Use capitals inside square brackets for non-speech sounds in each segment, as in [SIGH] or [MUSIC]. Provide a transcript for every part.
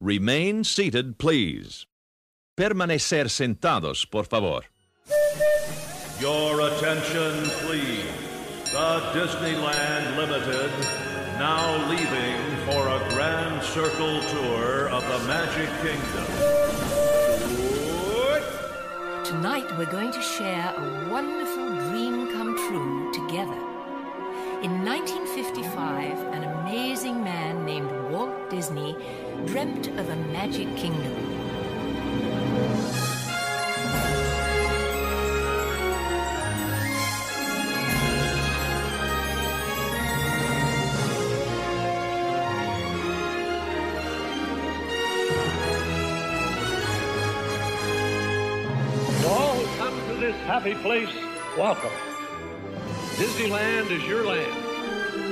Remain seated, please. Permanecer sentados, por favor. Your attention, please. The Disneyland Limited now leaving for a grand circle tour of the Magic Kingdom. Tonight we're going to share a wonderful dream come true together. In 1955, an amazing man named Walt Disney dreamt of a magic kingdom. To this happy place, welcome. Disneyland is your land.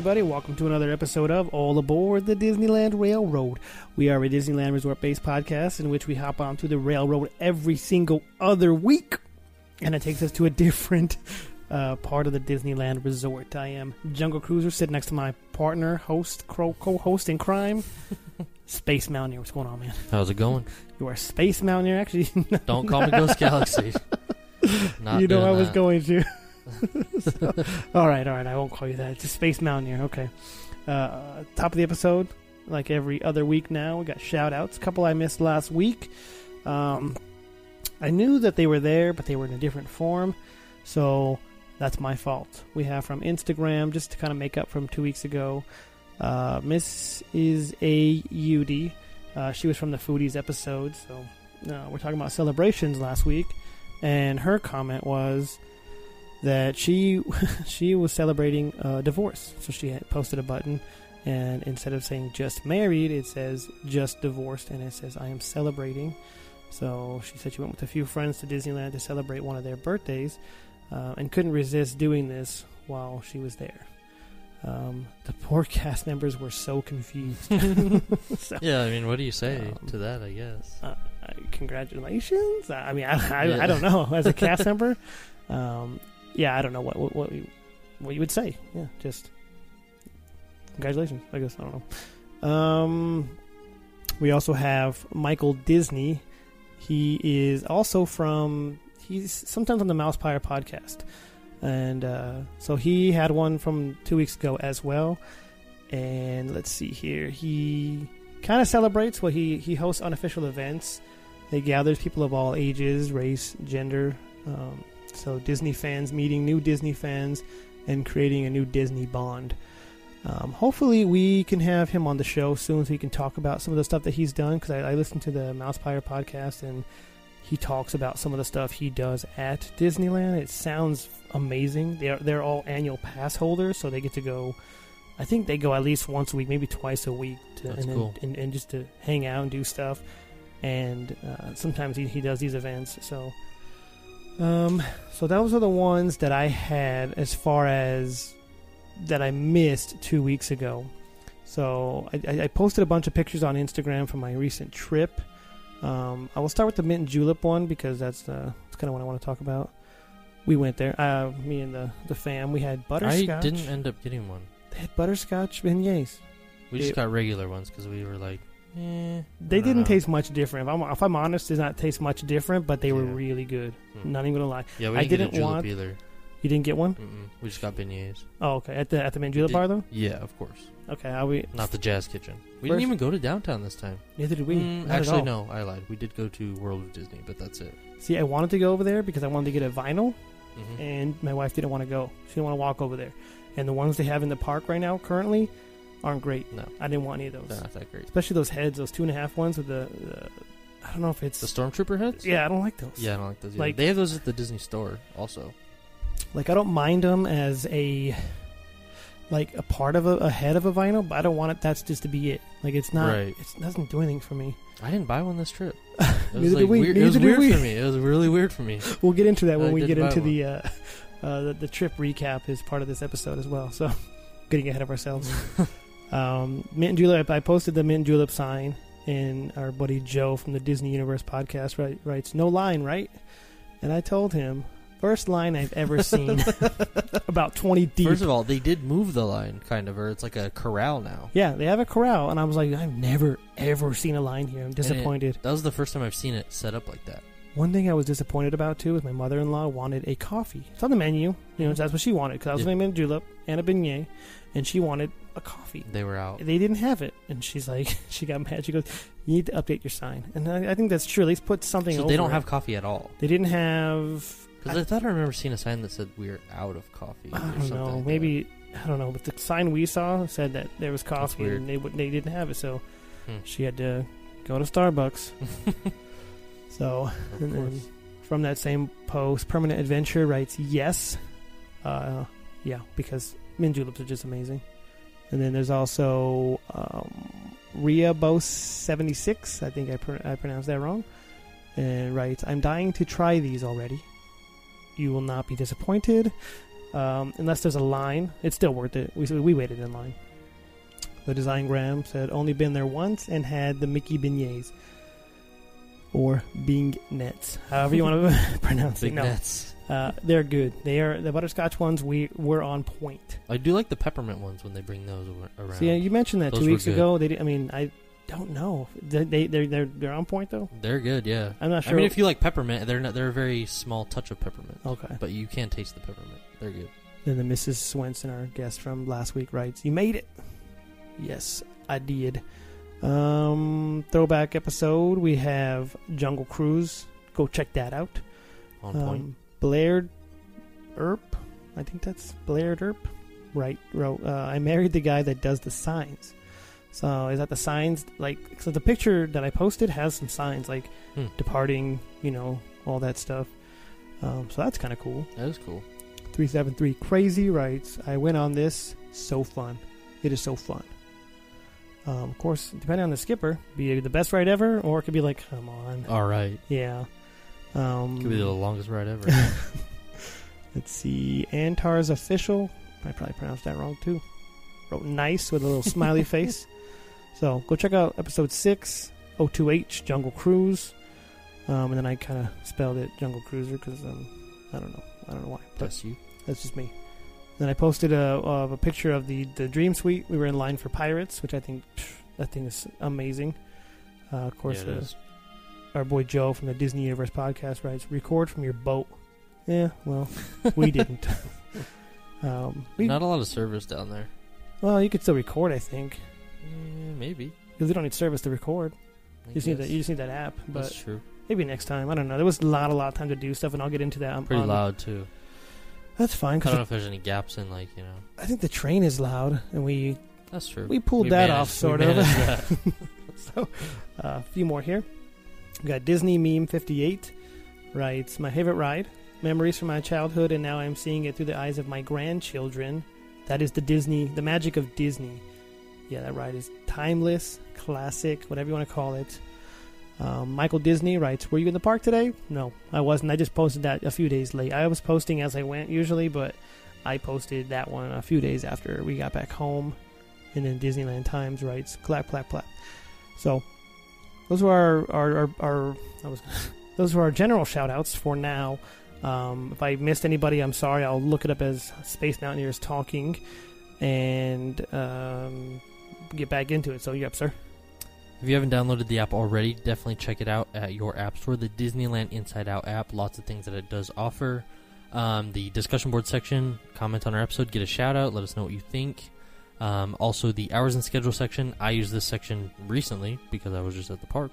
Everybody, welcome to another episode of All Aboard the Disneyland Railroad. We are a Disneyland Resort based podcast in which we hop onto the railroad every single other week. And it takes us to a different [LAUGHS] uh, part of the Disneyland Resort. I am Jungle Cruiser sitting next to my partner, host, co host in crime, [LAUGHS] Space Mountaineer. What's going on, man? How's it going? You are Space Mountaineer, actually. [LAUGHS] Don't call me Ghost Galaxy. Not you know I was that. going to. [LAUGHS] All right, all right. I won't call you that. It's a Space Mountaineer. Okay. Uh, top of the episode, like every other week now, we got shout outs. A couple I missed last week. Um, I knew that they were there, but they were in a different form. So that's my fault. We have from Instagram, just to kind of make up from two weeks ago, uh, Miss is a UD. Uh, she was from the Foodies episode. So uh, we're talking about celebrations last week. And her comment was that she [LAUGHS] she was celebrating a divorce. So she posted a button, and instead of saying just married, it says just divorced, and it says I am celebrating. So she said she went with a few friends to Disneyland to celebrate one of their birthdays, uh, and couldn't resist doing this while she was there. Um, the poor [LAUGHS] cast members were so confused. [LAUGHS] So, Yeah, I mean, what do you say Um, to that? I guess. uh, uh, congratulations. I mean, I, I, Yeah. I don't know as a cast member. Um, yeah, I don't know what what what you, what you would say. Yeah, just congratulations. I guess I don't know. Um, we also have Michael Disney. He is also from. He's sometimes on the Mouse Pyre podcast, and uh, so he had one from two weeks ago as well. And let's see here. He kind of celebrates what he he hosts unofficial events. They gathers people of all ages, race, gender. Um, so Disney fans meeting new Disney fans and creating a new Disney bond. Um, hopefully, we can have him on the show soon so he can talk about some of the stuff that he's done. Because I, I listened to the Mouse Pyre podcast and he talks about some of the stuff he does at Disneyland. It sounds amazing. They're they're all annual pass holders, so they get to go. I think they go at least once a week, maybe twice a week, to, and, then- cool. and and just to hang out and do stuff. And uh, sometimes he, he does these events. So, um, so those are the ones that I had as far as that I missed two weeks ago. So I, I- I posted a bunch of pictures on Instagram from my recent trip. Um, I will start with the mint and julep one because that's uh, that's kind of what I want to talk about. We went there, uh, me and the the fam. We had butterscotch. I didn't end up getting one. They had butterscotch beignets. We just It- got regular ones because we were like, eh. They didn't know. taste much different. If I'm, if I'm honest, did not taste much different, but they were really good. Hmm. Not even gonna lie. Yeah, we didn't, get didn't a julep want- either. You didn't get one? Mm-mm. We just got beignets. Oh, okay. At the at the Did- bar though. Yeah, of course. Okay, I'll be. Not the Jazz Kitchen. We First- didn't even go to downtown this time. Neither did we. Mm, actually, no, I lied. We did go to World of Disney, but that's it. See, I wanted to go over there because I wanted to get a vinyl, hmm and my wife didn't want to go. She didn't want to walk over there. And the ones they have in the park right now, currently, aren't great. No, I didn't want any of those, they're not that great. especially those heads, those two and a half ones with the. the I don't know if it's. The Stormtrooper heads? yeah, I don't like those. Yeah, I don't like those. Either. Like- they have those at the Disney store also. Like I don't mind them as a like a part of a, a head of a vinyl, but I don't want it. That's just to be it. Like it's not. Right. It's, it doesn't do anything for me. I didn't buy one this trip. [LAUGHS] It was Neither like did we. weird. it was did weird we. for me. It was really weird for me. [LAUGHS] We'll get into that when I we get into the, uh, uh, the the trip recap is part of this episode as well. So, [LAUGHS] getting ahead of ourselves. Um, Mint and Julep. I posted the Mint and Julep sign, and our buddy Joe from the Disney Universe podcast write, writes, "No line, right?" And I told him, first line I've ever [LAUGHS] seen, about twenty deep. First of all, they did move the line, kind of, or it's like a corral now. yeah, they have a corral, and I was like, I've never ever seen a line here. I'm it- disappointed. That was the first time I've seen it set up like that. One thing I was disappointed about too is my mother-in-law wanted a coffee. It's on the menu, you know. That's what she wanted because I was Yeah. naming julep and a beignet, and she wanted a coffee. They were out. They didn't have it, and she's like, [LAUGHS] she got mad. She goes, "You need to update your sign," and I, I think that's true. At least put something. So they don't it. have coffee at all. They didn't have. Because I, thought I remember seeing a sign that said we're out of coffee. I don't something know. like maybe I don't know. But the sign we saw said that there was coffee, and they they didn't have it, so Hmm. she had to go to Starbucks. [LAUGHS] So And then from that same post, Permanent Adventure writes yes. Uh, yeah, because mint juleps are just amazing. And then there's also um, Riabos76. I think I, pr- I pronounced that wrong. And writes, I'm dying to try these already. You will not be disappointed. Um, unless there's a line, it's still worth it. We, we waited in line. The design gram said, only been there once and had the Mickey beignets or Bing Nets, however you want to [LAUGHS] pronounce Big it. No, nets. uh, they're good. They are the butterscotch ones. We were on point. I do like the peppermint ones when they bring those ar- around. So yeah, you mentioned that Those two were weeks good. ago. They, did, I mean, I don't know. They they they're, they're they're on point though. They're good, yeah. I'm not sure. I mean, if you like peppermint, they're not, they're a very small touch of peppermint, okay. but you can taste the peppermint. They're good. Then the Mrs. Swenson, our guest from last week, writes, "You made it." Yes, I did. Um, throwback episode. We have Jungle Cruise. Go check that out. On point. Um, Blair Earp. I think that's Blair Earp. Right. Wrote, uh, I married the guy that does the signs. So is that the signs? Like, so the picture that I posted has some signs like Hmm. departing, you know, all that stuff. Um, so that's kind of cool. That is cool. 373 Crazy writes, I went on this. So fun. It is so fun. Um, of course, depending on the skipper, be the best ride ever, or it could be like, come on. All right. Yeah. Um, Could be the longest ride ever. [LAUGHS] Let's see. Antar's official. I probably pronounced that wrong too. Wrote nice with a little smiley [LAUGHS] face. So go check out episode six, O2H Jungle Cruise. Um, and then I kind of spelled it Jungle Cruiser because um, I don't know. I don't know why. But Bless you. that's just me. Then I posted a, a picture of the, the Dream Suite. We were in line for Pirates, which I think pff, that thing is amazing. Uh, of course, Yeah, it uh, is. our boy Joe from the Disney Universe podcast writes, "Record from your boat." Yeah, well, we [LAUGHS] didn't. [LAUGHS] um, we, Not a lot of service down there. well, you could still record, I think, maybe. because we don't need service to record. I You just need that. You just need that app. But That's true. maybe next time. I don't know. There was a lot, a lot of time to do stuff, and I'll get into that. on- Pretty on- loud too. That's fine I don't know if there's any gaps in like you know. I think the train is loud, and we That's true. we pulled We that managed- off, sort of. [LAUGHS] so, uh, a few more here. We got Disney Meme 58 writes, My favorite ride, memories from my childhood, and now I'm seeing it through the eyes of my grandchildren. That is the Disney, the magic of Disney. Yeah, that ride is timeless, classic, whatever you want to call it. Um, Michael Disney writes, Were you in the park today? No, I wasn't. I just posted that a few days late. I was posting as I went usually, but I posted that one a few days after we got back home. And then Disneyland Times writes, Clap, clap, clap. So, those were our, our, our, our I was, [LAUGHS] those were our general shout outs for now. Um, if I missed anybody, I'm sorry. I'll look it up as Space Mountaineers Talking and um, get back into it. So, yep, sir. If you haven't downloaded the app already, definitely check it out at your app store. The Disneyland Inside Out app, lots of things that it does offer. Um, the discussion board section, comment on our episode, get a shout out, let us know what you think. Um, also, the hours and schedule section. I used this section recently because I was just at the park.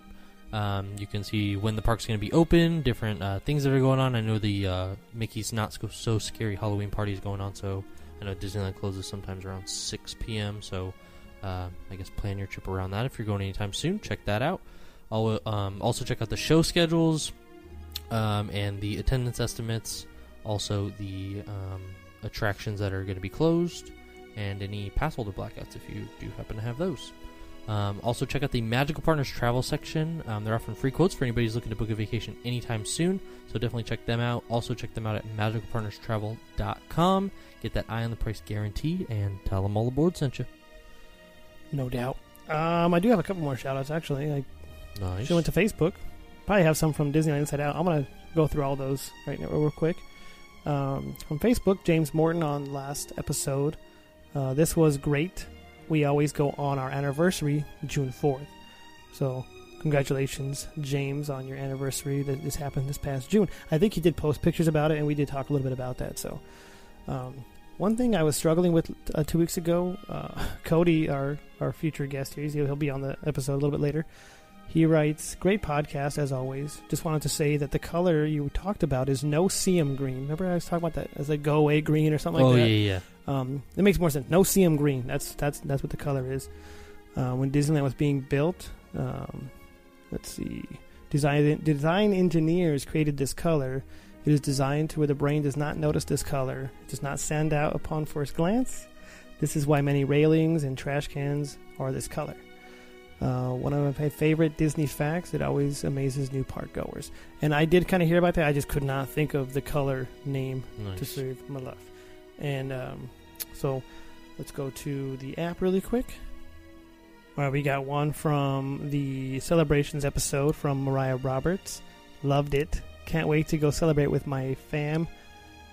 Um, you can see when the park's going to be open, different uh, things that are going on. I know the uh, Mickey's Not So, so Scary Halloween party is going on, so I know Disneyland closes sometimes around 6 p.m. So uh, I guess plan your trip around that if you're going anytime soon. Check that out. I'll um, also check out the show schedules um, and the attendance estimates. Also the um, attractions that are going to be closed and any pass holder blackouts if you do happen to have those. Um, also, check out the Magical Partners travel section. Um, they're offering free quotes for anybody who's looking to book a vacation anytime soon. So definitely check them out. Also, check them out at magicalpartnerstravel.com. Get that eye on the price guarantee and tell them all aboard sent you. No doubt. Um, I do have a couple more shout outs, actually. I Nice. She went to Facebook. Probably have some from Disneyland Inside Out. I'm gonna go through all those right now, real quick. Um, from Facebook, James Morton on last episode. Uh, this was great. We always go on our anniversary, June 4th. So, congratulations, James, on your anniversary. That this happened this past June. I think he did post pictures about it, and we did talk a little bit about that. So, um, one thing I was struggling with uh, two weeks ago, uh, [LAUGHS] Cody, our our future guest here, he'll be on the episode a little bit later. He writes, Great podcast as always. Just wanted to say that the color you talked about is no CM green. Remember I was talking about that as a go away green or something like that? oh, yeah, yeah. Um, it makes more sense. No CM green. That's that's that's what the color is. Uh, when Disneyland was being built, um, let's see, design design engineers created this color. It is designed to where the brain does not notice this color. It does not stand out upon first glance. This is why many railings and trash cans are this color. Uh, one of my favorite Disney facts. It always amazes new park goers. And I did kind of hear about that. I just could not think of the color name to Nice. save my life. And um, so let's go to the app really quick. All right, we got one from the celebrations episode from Mariah Roberts. Loved it. Can't wait to go celebrate with my fam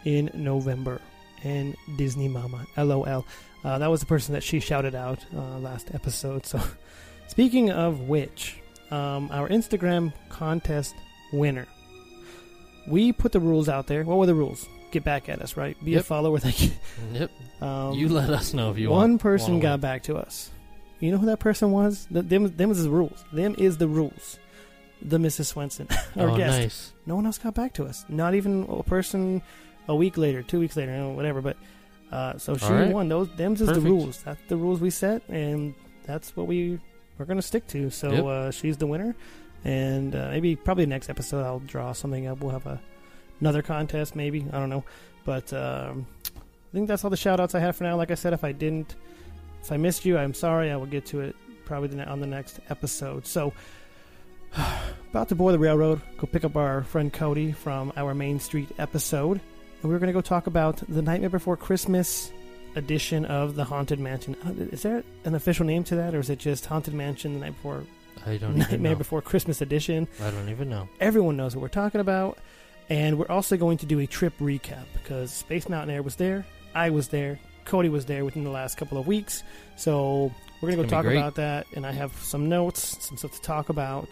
in November. And Disney Mama. LOL. Uh, that was the person that she shouted out uh, last episode. So, [LAUGHS] speaking of which, um, our Instagram contest winner. We put the rules out there. What were the rules? Get back at us, right? Be a Yep. follower. Like, [LAUGHS] Yep. um, you let us know if you one want. person got win. back to us. You know who that person was? The, them, them is the rules. Them is the rules. The Mrs. Swenson, [LAUGHS] our oh, guest. nice. No one else got back to us. Not even a person a week later, two weeks later, whatever. But uh, so she right. won. Those them's is the rules. That's the rules we set, and that's what we we're gonna stick to. So Yep. uh, she's the winner, and uh, maybe probably next episode I'll draw something up. We'll have a another contest, maybe I don't know, but um, I think that's all the shout outs I have for now. Like I said, if I didn't, if I missed you, I'm sorry. I will get to it probably the, on the next episode. So. [SIGHS] About to board the railroad, go pick up our friend Cody from our Main Street episode, and we're going to go talk about the Nightmare Before Christmas edition of the Haunted Mansion. Uh, Is there an official name to that, or is it just Haunted Mansion the Night Before I don't even Nightmare. Before Christmas edition? I don't even know. Everyone knows what we're talking about, and we're also going to do a trip recap because Space Mountaineer was there, I was there, Cody was there within the last couple of weeks, so we're going to go talk about that, and I have some notes, some stuff to talk about,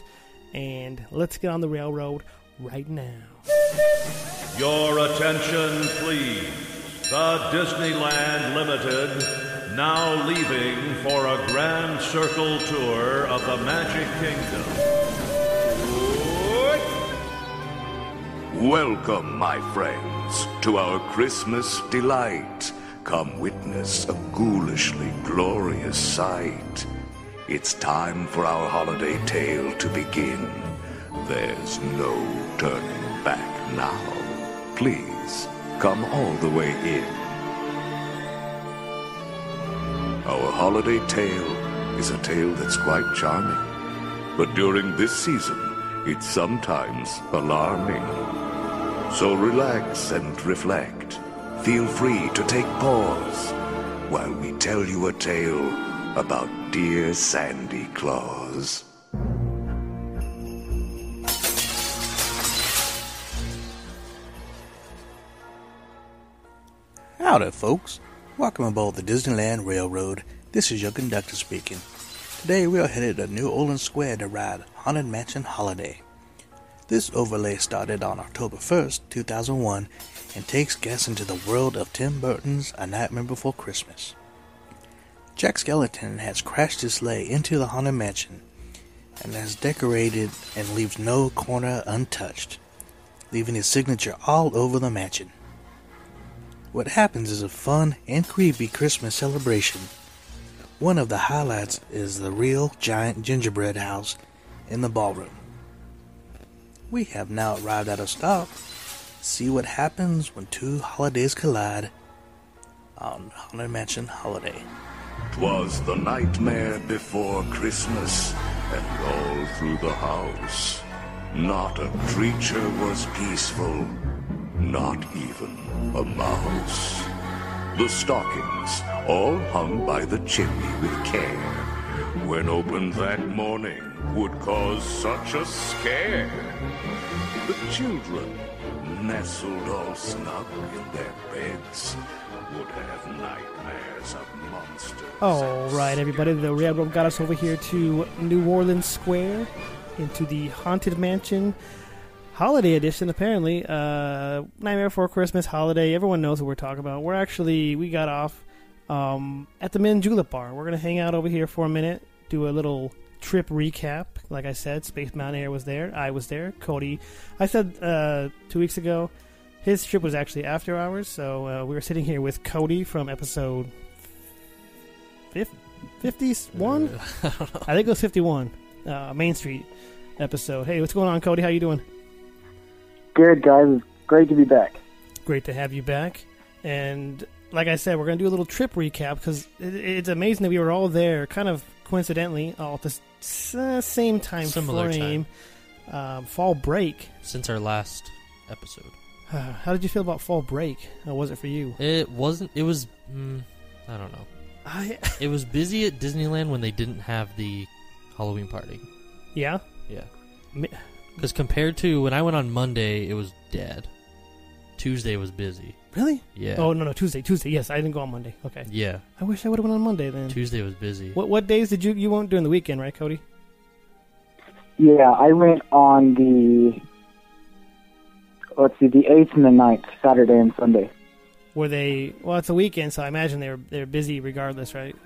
and let's get on the railroad right now. Your attention, please. The Disneyland Limited now leaving for a grand circle tour of the Magic Kingdom. Welcome, my friends, to our Christmas delight. Come witness a ghoulishly glorious sight. It's time for our holiday tale to begin. There's no turning back now. Please, come all the way in. Our holiday tale is a tale that's quite charming. But during this season, it's sometimes alarming. So relax and reflect. Feel free to take pause while we tell you a tale about dear Sandy Claus. Howdy, folks. Welcome aboard the Disneyland Railroad. This is your conductor speaking. Today we are headed to New Orleans Square to ride Haunted Mansion Holiday. This overlay started on October 1st, 2001, and takes guests into the world of Tim Burton's A Nightmare Before Christmas. Jack Skellington has crashed his sleigh into the Haunted Mansion and has decorated and leaves no corner untouched, leaving his signature all over the mansion. What happens is a fun and creepy Christmas celebration. One of the highlights is the real giant gingerbread house in the ballroom. We have now arrived at a stop. See what happens when two holidays collide on Haunted Mansion Holiday. 'Twas the nightmare before Christmas, and all through the house. Not a creature was peaceful, not even a mouse. The stockings all hung by the chimney with care. When opened that morning, would cause such a scare. The children, nestled all snug in their beds, would have nightmares of monsters. All right, everybody. The railroad got us over here to New Orleans Square, into the Haunted Mansion Holiday Edition. Apparently, uh, Nightmare Before Christmas holiday. Everyone knows what we're talking about. We're actually we got off um, at the Mint Julep Bar. We're gonna hang out over here for a minute, do a little trip recap. Like I said, Space Mountaineer was there. I was there. Cody. I said uh, two weeks ago. His trip was actually after hours, so uh, we were sitting here with Cody from episode fif- 51? [LAUGHS] I think it was 51. Uh, Main Street episode. Hey, what's going on, Cody? How you doing? Good, guys. It's great to be back. Great to have you back. And like I said, we're going to do a little trip recap because it, it's amazing that we were all there, kind of coincidentally, all at the s- uh, same time Similar frame. Um, fall break. Since our last episode, Uh, [SIGHS] how did you feel about fall break? How was it for you? it wasn't. It was. Mm, I don't know. I [LAUGHS] It was busy at Disneyland when they didn't have the Halloween party. yeah. Yeah. Because compared to when I went on Monday, it was dead. Tuesday was busy. Really? Yeah. Oh no no Tuesday Tuesday. Yes, I didn't go on Monday. Okay. Yeah. I wish I would have went on Monday then. Tuesday was busy. What what days did you you went during the weekend, right, Cody? Yeah, I went on the let's see, the eighth and the 9th, Saturday and Sunday. Were they? Well, it's a weekend, so I imagine they were they're busy regardless, right?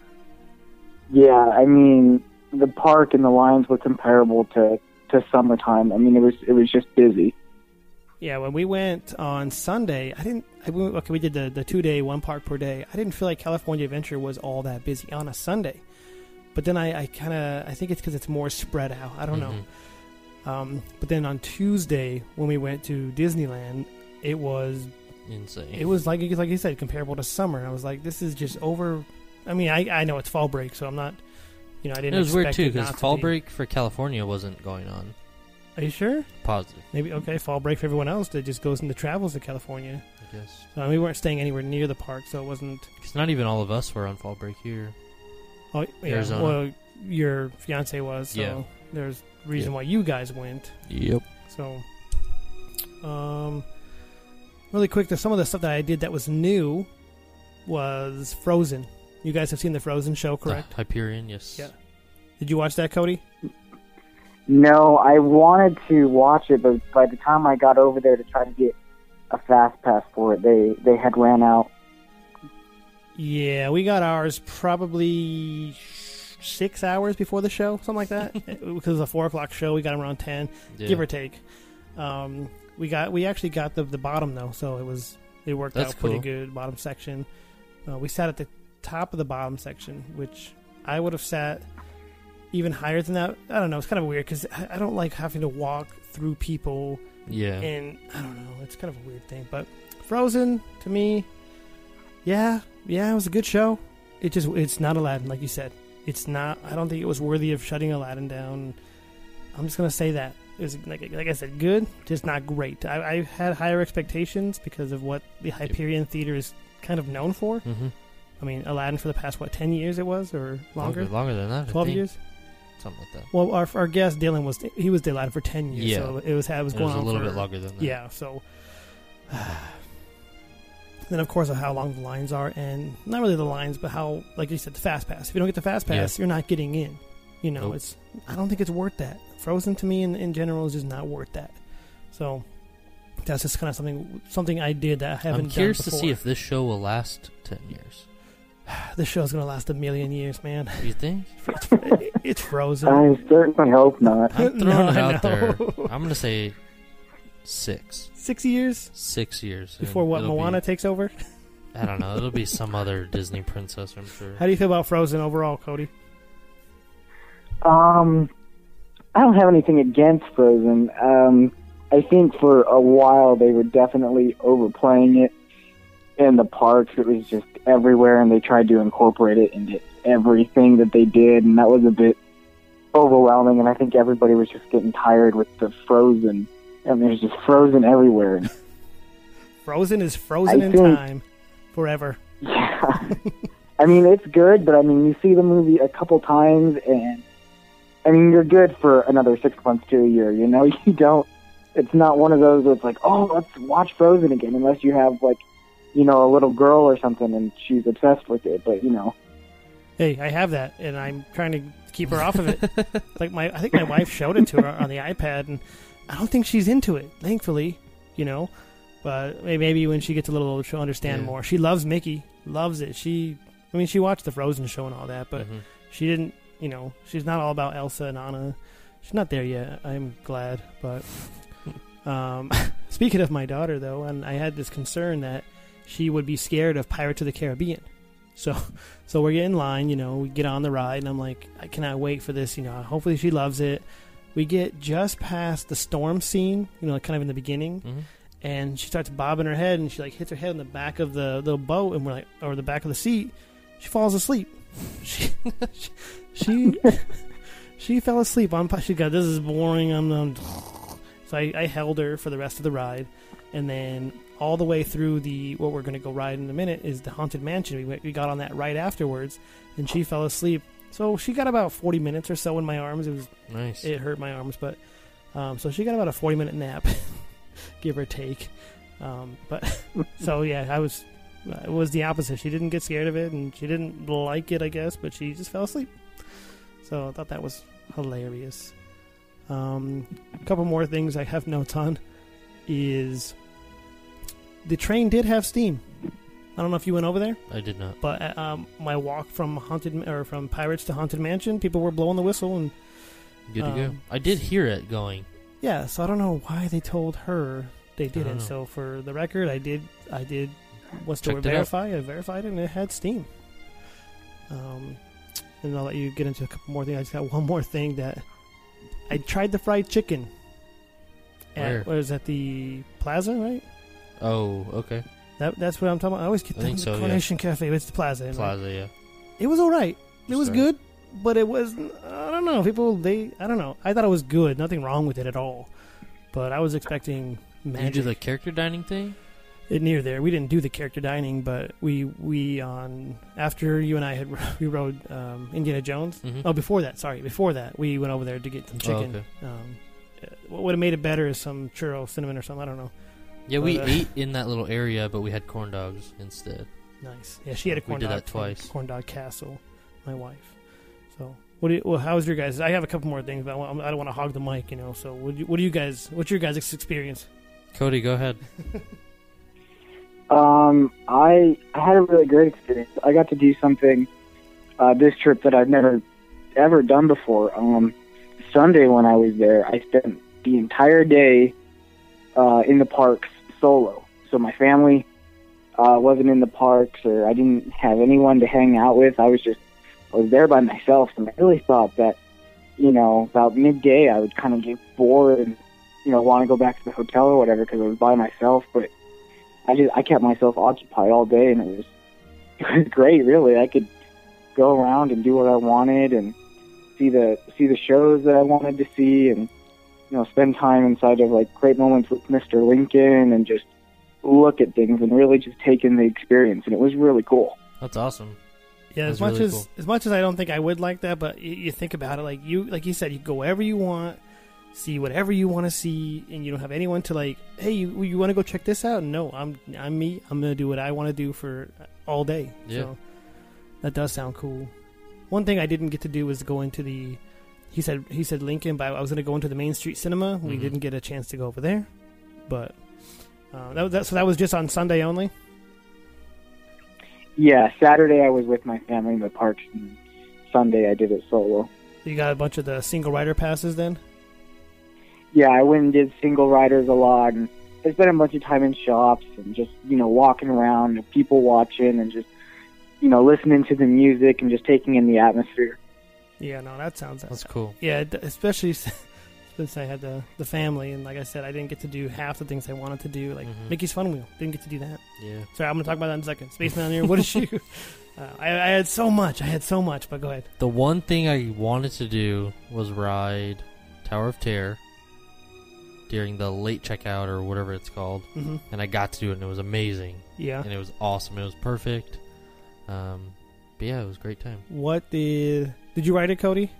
Yeah, I mean the park and the lines were comparable to to summertime. I mean it was it was just busy. Yeah, when we went on Sunday, I didn't. I, we- okay, we did the the two day one park per day. I didn't feel like California Adventure was all that busy on a Sunday, but then I, I kind of I think it's because it's more spread out. I don't Mhm. know. Um, but then on Tuesday when we went to Disneyland, it was Insane. it was like like you said comparable to summer. I was like, this is just over. I mean, I I know it's fall break, so I'm not. You know, I didn't. It was weird too because to fall be. break for California wasn't going on. Are you sure? Positive, Maybe okay. Fall break for everyone else that just goes into travels to California. I guess. Uh, we weren't staying anywhere near the park, so it wasn't. Because not even all of us were on fall break here. Oh, yeah. Arizona. Well, your fiance was, so Yeah. there's reason Yeah. why you guys went. Yep. So, um, really quick, there's some of the stuff that I did that was new was Frozen. You guys have seen the Frozen show, correct? Hyperion, yes. Yeah. Did you watch that, Cody? No, I wanted to watch it, but by the time I got over there to try to get a fast pass for it, they they had ran out. Yeah, we got ours probably six hours before the show, something like that. [LAUGHS] because it was a four o'clock show, we got them around ten. Yeah. give or take. Um, we got we actually got the the bottom though, so it was it worked That's out pretty good. Bottom section. Uh, we sat at the top of the bottom section, which I would have sat even higher than that. I don't know. It's kind of weird because I, I don't like having to walk through people, Yeah. and I don't know. It's kind of a weird thing. But Frozen to me, yeah, yeah, it was a good show. It just it's not Aladdin, like you said. It's not. I don't think it was worthy of shutting Aladdin down. I'm just gonna say that it was like, like I said, good, just not great. I, I had higher expectations because of what the Hyperion Theater is kind of known for. hmm I mean, Aladdin for the past what ten years it was or longer, Longer, longer than that. Twelve years. Something like that. Well, our our guest Dylan was he was Aladdin for ten years, Yeah. so it was it was It going was a on little for, bit longer than that. Yeah, so. [SIGHS] then of course of how long the lines are, and not really the lines, but how, like you said, the fast pass. If you don't get the fast pass, you're not getting in. You know, Nope. it's. I don't think it's worth that. Frozen to me, in, in general, is just not worth that. So, that's just kind of something something I did that I haven't. I'm curious done to see if this show will last 10 years. [SIGHS] this show's gonna last a million years, man. You think? [LAUGHS] It's, it's Frozen. I certainly hope not. I'm [LAUGHS] No, it I out there. I'm going to say six. Six years Six years. before and what it'll Moana Be, takes over. I don't know. It'll be [LAUGHS] some other Disney princess, I'm sure. How do you feel about Frozen overall, Cody? Um, I don't have anything against Frozen. Um, I think for a while they were definitely overplaying it in the parks. It was just everywhere, and they tried to incorporate it into everything that they did, and that was a bit overwhelming. And I think everybody was just getting tired with the Frozen. And there's just Frozen everywhere. [LAUGHS] Frozen is frozen I in think- time, forever. Yeah. [LAUGHS] I mean, it's good, but I mean, you see the movie a couple times, and I mean, you're good for another six months to a year. You know, [LAUGHS] you don't. It's not one of those where it's like, oh, let's watch Frozen again, unless you have like, you know, a little girl or something, and she's obsessed with it. But you know, Hey, I have that, and I'm trying to keep her off of it. like my, I think my wife showed it to her on the iPad, and I don't think she's into it. Thankfully, you know. But maybe when she gets a little older, she'll understand Yeah. more. She loves Mickey, loves it. She, I mean, she watched the Frozen show and all that, but Mhm. she didn't. You know, she's not all about Elsa and Anna. She's not there yet. I'm glad, but [LAUGHS] um, [LAUGHS] speaking of my daughter, though, and I had this concern that she would be scared of Pirates of the Caribbean. So, [LAUGHS] so we get in line. You know, we get on the ride, and I'm like, I cannot wait for this. You know, hopefully she loves it. We get just past the storm scene. You know, kind of in the beginning, Mhm. and she starts bobbing her head, and she like hits her head on the back of the little boat, and we're like, or the back of the seat. She falls asleep. [LAUGHS] She, she, [LAUGHS] she fell asleep on. She got this is boring. I'm, I'm [SIGHS] so I, I held her for the rest of the ride, and then all the way through the what we're going to go ride in a minute is the haunted mansion. We went, we got on that right afterwards, and she fell asleep. So she got about 40 minutes or so in my arms. It was Nice. it hurt my arms, but um, so she got about a 40 minute nap, [LAUGHS] give or take. Um, but [LAUGHS] so yeah, I was it was the opposite. She didn't get scared of it, and she didn't like it, I guess, but she just fell asleep. So I thought that was hilarious. Um, a couple more things I have notes on is the train did have steam. I don't know if you went over there, I did not. but uh, um, my walk from haunted or from Pirates to Haunted Mansion, people were blowing the whistle and Good to go. Um, I did hear it going. Yeah, so I don't know why they told her they don't didn't. know. So for the record, I did. I did. Was to Checked it out. verify. I verified it, and it had Steam. Um, and I'll let you get into a couple more things. I just got one more thing that I tried the fried chicken. Where? At the Plaza, right? Oh, okay. That, that's what I'm talking about. I always get I the think so, yeah. Coronation Cafe. It's the Plaza. like, Plaza, yeah. it was all right. It was Sorry. good, but it was I don't know. People they I don't know. I thought it was good. Nothing wrong with it at all. But I was expecting Did you magic. do the character dining thing? it near there. We didn't do the character dining, but we we on after you and I had [LAUGHS] we rode um, Indiana Jones. Mhm. Oh, before that, sorry, before that, we went over there to get some Oh, chicken. um, uh, what would have made it better is some churro, cinnamon, or something. I don't know. Yeah, we But, uh, ate in that little area, but we had corn dogs instead. Nice. Yeah, she had a We corn did dog. that twice. Corn dog castle. My wife. So, what do you, well, how's your guys? I have a couple more things, but I, want, I don't want to hog the mic, you know. So, what do you, what do you guys? What's your guys' experience? Cody, go ahead. [LAUGHS] Um, I I had a really great experience. I got to do something uh, this trip that I've never ever done before. Um, Sunday when I was there, I spent the entire day uh, in the parks solo. So my family uh, wasn't in the parks, or I didn't have anyone to hang out with. I was just I was there by myself, and I really thought that you know about midday I would kind of get bored and you know want to go back to the hotel or whatever because I was by myself, but I just I kept myself occupied all day, and it was [LAUGHS] it was great. Really, I could go around and do what I wanted, and see the see the shows that I wanted to see, and you know spend time inside of like great moments with Mr. Lincoln, and just look at things and really just take in the experience, and it was really cool. That's awesome. Yeah, as much really as cool. as much as I don't think I would like that, but you, you think about it, like you like you said, you go wherever you want, see whatever you want to see, and you don't have anyone to like, hey, you, you want to go check this out? No, I'm I'm me. I'm gonna do what I want to do for all day. Yeah. So that does sound cool. One thing I didn't get to do was go into the. He said he said Lincoln, but I was gonna go into the Main Street Cinema. We Mhm. didn't get a chance to go over there, but uh, that, that so that was just on Sunday only. Yeah, Saturday I was with my family in the parks, and Sunday I did it solo. You got a bunch of the single rider passes then. yeah, I went and did single riders a lot, and I spent a bunch of time in shops and just you know walking around, and people watching, and just you know listening to the music and just taking in the atmosphere. Yeah, no, that sounds That's cool. Yeah, d- especially [LAUGHS] since I had the the family, and like I said, I didn't get to do half the things I wanted to do. Like Mhm. Mickey's Fun Wheel, didn't get to do that. Yeah. Sorry, I'm going to talk about that in a second. Space Mountaineer, what did you? [LAUGHS] Uh, I, I had so much. I had so much, but go ahead. The one thing I wanted to do was ride Tower of Terror during the late checkout or whatever it's called, hmm and I got to do it, and it was amazing, Yeah. and it was awesome. It was perfect. Um, but yeah, it was a great time. What did did you ride it, Cody?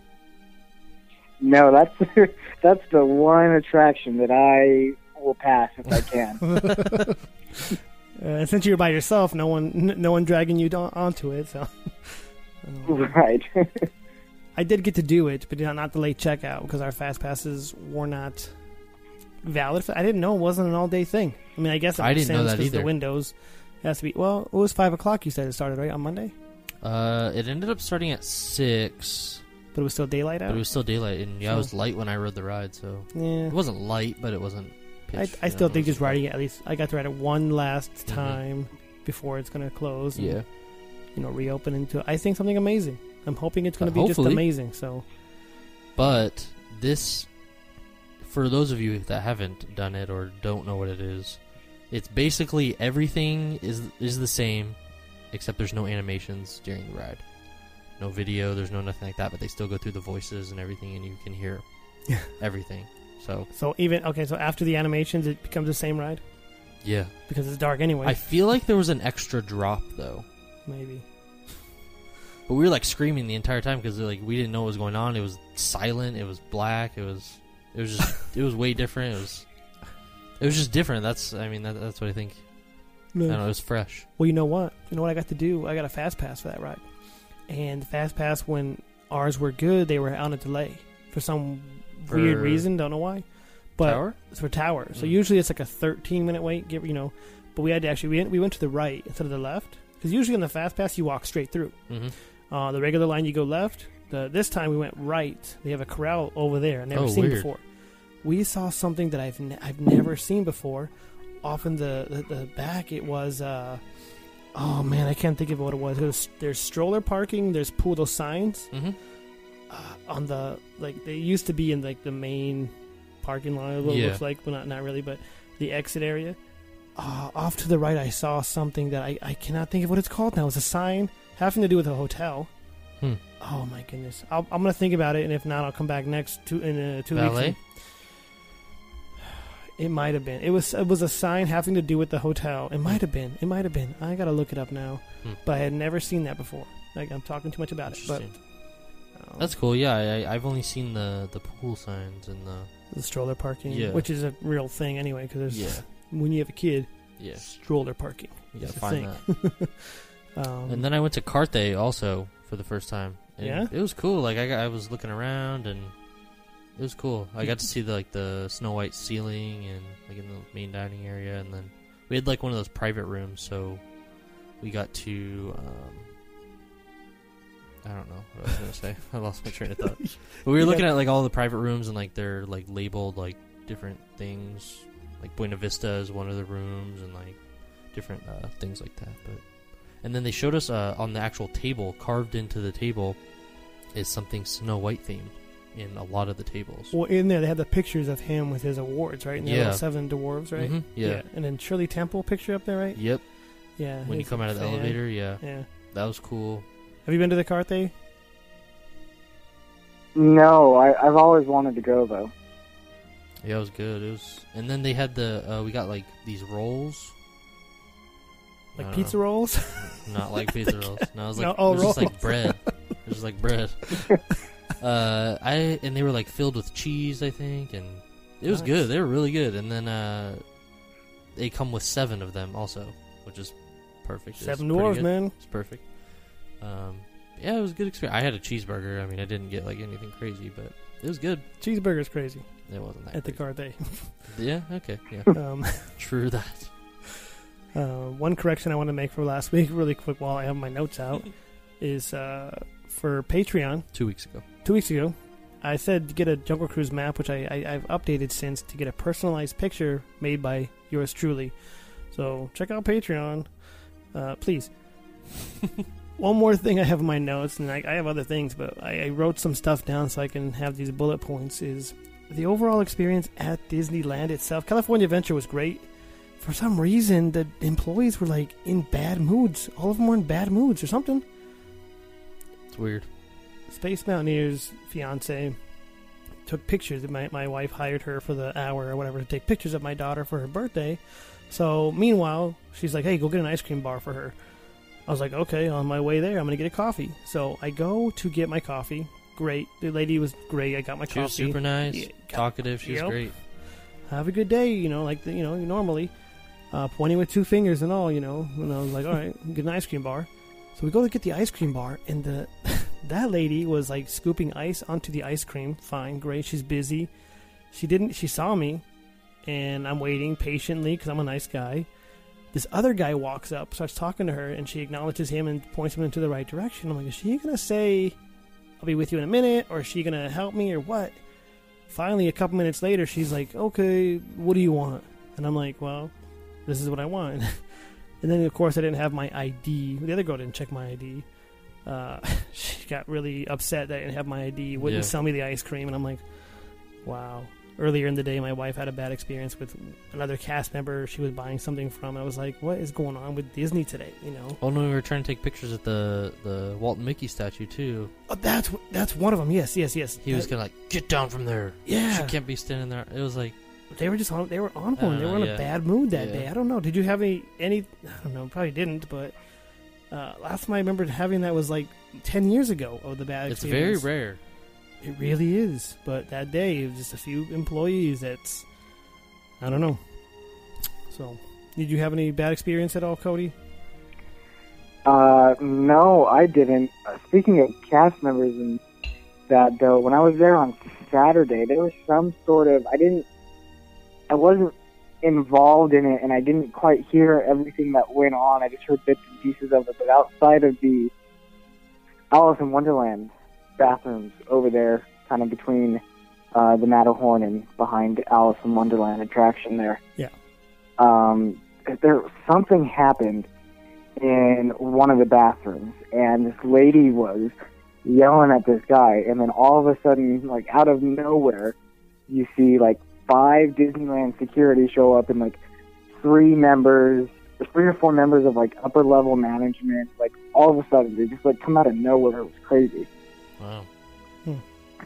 No, that's [LAUGHS] that's the one attraction that I will pass if I can. [LAUGHS] Uh, since you're by yourself, no one no one dragging you onto it. So Um, [LAUGHS] right. I did get to do it, but not, not the late checkout because our fast passes were not valid. I didn't know it wasn't an all day thing. I mean, I guess it I makes didn't know sense that 'cause the either. windows has to be. Well, it was five o'clock. You said it started right on Monday, Uh, it ended up starting at six, but it was still daylight out. but it was still daylight, and yeah, it was light when I rode the ride, so yeah. it wasn't light, but it wasn't. Pitch, I, you I know, still it think was just riding it at least. I got to ride it one last Mhm. time before it's going to close. and, Yeah, you know, reopen into. I think something amazing. I'm hoping it's going Uh, to be just hopefully. amazing. So but this, for those of you that haven't done it or don't know what it is, it's basically everything is is the same, except there's no animations during the ride, no video, there's no nothing like that. But they still go through the voices and everything, and you can hear [LAUGHS] everything. So so even okay. So after the animations, it becomes the same ride yeah, because it's dark anyway. I feel like there was an extra drop though. maybe. But we were like screaming the entire time because like we didn't know what was going on. It was silent. It was black. It was it was just it was way different. It was it was just different. That's I mean that, that's what I think. I don't know. It was fresh. Well, you know what? You know what I got to do? I got a fast pass for that ride, and the fast pass when ours were good, they were on a delay for some weird reason. Don't know why. But Tower? it's for tower. So Mm. usually it's like a 13 minute wait. Give you know, but we had to actually we went, we went to the right instead of the left because usually on the fast pass you walk straight through. Mm-hmm. Uh, the regular line you go left. The this time we went right. They have a corral over there, never Oh, seen weird. before. We saw something that I've ne- I've never seen before. Off in the, the the back, it was. Uh, oh man, I can't think of what it was. It was there's stroller parking. There's poodle signs Mm-hmm. uh, on the like they used to be in like the main parking lot. It Yeah. looks like, but not not really. But the exit area. Uh, off to the right, I saw something that I, I cannot think of what it's called now. It's a sign having to do with a hotel. Hmm. Oh my goodness! I'll, I'm gonna think about it, and if not, I'll come back next two in uh, two weeks. It might have been. It was it was a sign having to do with the hotel. It might have been. It might have been. I gotta look it up now. Hmm. But I had never seen that before. Like I'm talking too much about it. But um, That's cool. Yeah, I, I've only seen the the pool signs and the the stroller parking, Yeah. which is a real thing anyway. Because there's yeah [LAUGHS] when you have a kid, yeah. stroller parking. You gotta It's a find thing. that. [LAUGHS] Um, And then I went to Carthay also for the first time. And Yeah? it was cool. Like I, got, I was looking around and it was cool. I got to [LAUGHS] see the, like the Snow White ceiling and like in the main dining area, and then we had like one of those private rooms, so we got to. Um, I don't know what I was gonna say. [LAUGHS] I lost my train of thought. But we were [LAUGHS] looking at like all the private rooms and like they're like labeled like different things. Like Buena Vista is one of the rooms and like different uh, things like that. But and then they showed us uh, on the actual table, carved into the table, is something Snow White themed in a lot of the tables. well, in there they had the pictures of him with his awards, right? And Yeah. seven dwarves, right? Mhm, yeah. And then Shirley Temple picture up there, right? Yep. Yeah. When you come out of the fan. elevator, yeah, Yeah. that was cool. Have you been to the Carthay? no, I, I've always wanted to go though. Yeah, it was good. It was, and then they had the uh, we got like these rolls. Like pizza know. rolls? Not like pizza [LAUGHS] rolls. No, it was like No, oh, it was just like bread. It was like bread. Uh, I and they were like filled with cheese, I think, and it was Nice. good. They were really good. And then uh, they come with seven of them also, which is perfect. Seven dwarves, man. It's perfect. Um, yeah, it was a good experience. I had a cheeseburger. I mean, I didn't get like anything crazy, but it was good. Cheeseburger's crazy It wasn't that at the crazy. Carthay. [LAUGHS] Yeah. Okay. Yeah. um, [LAUGHS] True that. uh, one correction I want to make for last week, really quick, while I have my notes out, [LAUGHS] is uh, for Patreon. Two weeks ago. Two weeks ago, I said to get a Jungle Cruise map, which I, I, I've updated since to get a personalized picture made by yours truly. So check out Patreon, uh, please. [LAUGHS] One more thing I have in my notes, and I, I have other things, but I, I wrote some stuff down so I can have these bullet points. Is the overall experience at Disneyland itself? California Adventure was great. for some reason the employees were like in bad moods. All of them were in bad moods or something. It's weird. Space Mountaineer's fiance took pictures. My my wife hired her for the hour or whatever to take pictures of my daughter for her birthday. So meanwhile, she's like, "Hey, go get an ice cream bar for her." I was like, "Okay." On my way there, I'm gonna get a coffee. So I go to get my coffee. Great, the lady was great. I got my She was coffee. super nice, Yeah, talkative. She was Yep. great. Have a good day. You know, like the, you know normally, uh, pointing with two fingers and all. You know, and I was like, "All right, get an ice cream bar." So we go to get the ice cream bar, and the that lady was like scooping ice onto the ice cream. Fine, great. She's busy. She didn't. She saw me, and I'm waiting patiently because I'm a nice guy. This other guy walks up, starts talking to her, and she acknowledges him and points him into the right direction. I'm like, is she gonna say, "I'll be with you in a minute," or is she gonna help me, or what? Finally, a couple minutes later, she's like, "Okay, what do you want?" And I'm like, "Well, this is what I want." [LAUGHS] and then, of course, I didn't have my ID. The other girl didn't check my ID. Uh, [LAUGHS] she got really upset that I didn't have my ID. Wouldn't Yeah. sell me the ice cream, and I'm like, "Wow." Earlier in the day, my wife had a bad experience with another cast member she was buying something from. I was like, "What is going on with Disney today?" You know. Oh no, we were trying to take pictures at the the Walt and Mickey statue too. Oh, that's that's one of them. Yes, yes, yes. He was That- gonna like get down from there. Yeah. she can't be standing there. It was like They were just on. They were on one. They were know, in a bad mood that Yeah. day. I don't know. Did you have any? Any? I don't know. Probably didn't. But uh, last time I remembered having that was like ten years ago. Of the bad. it's very rare. It really is. But that day, it was just a few employees. That's. I don't know. So, did you have any bad experience at all, Cody? Uh, no, I didn't. Uh, speaking of cast members and that, though, when I was there on Saturday, there was some sort of I didn't, I wasn't involved in it, and I didn't quite hear everything that went on. I just heard bits and pieces of it. But outside of the Alice in Wonderland bathrooms over there, kind of between uh, the Matterhorn and behind Alice in Wonderland attraction there. Yeah. Um, there something happened in one of the bathrooms, and this lady was yelling at this guy, and then all of a sudden, like out of nowhere, you see like five Disneyland security show up, and like three members, three or four members of like upper level management, like all of a sudden they just like come out of nowhere. It was crazy, Wow. Hmm.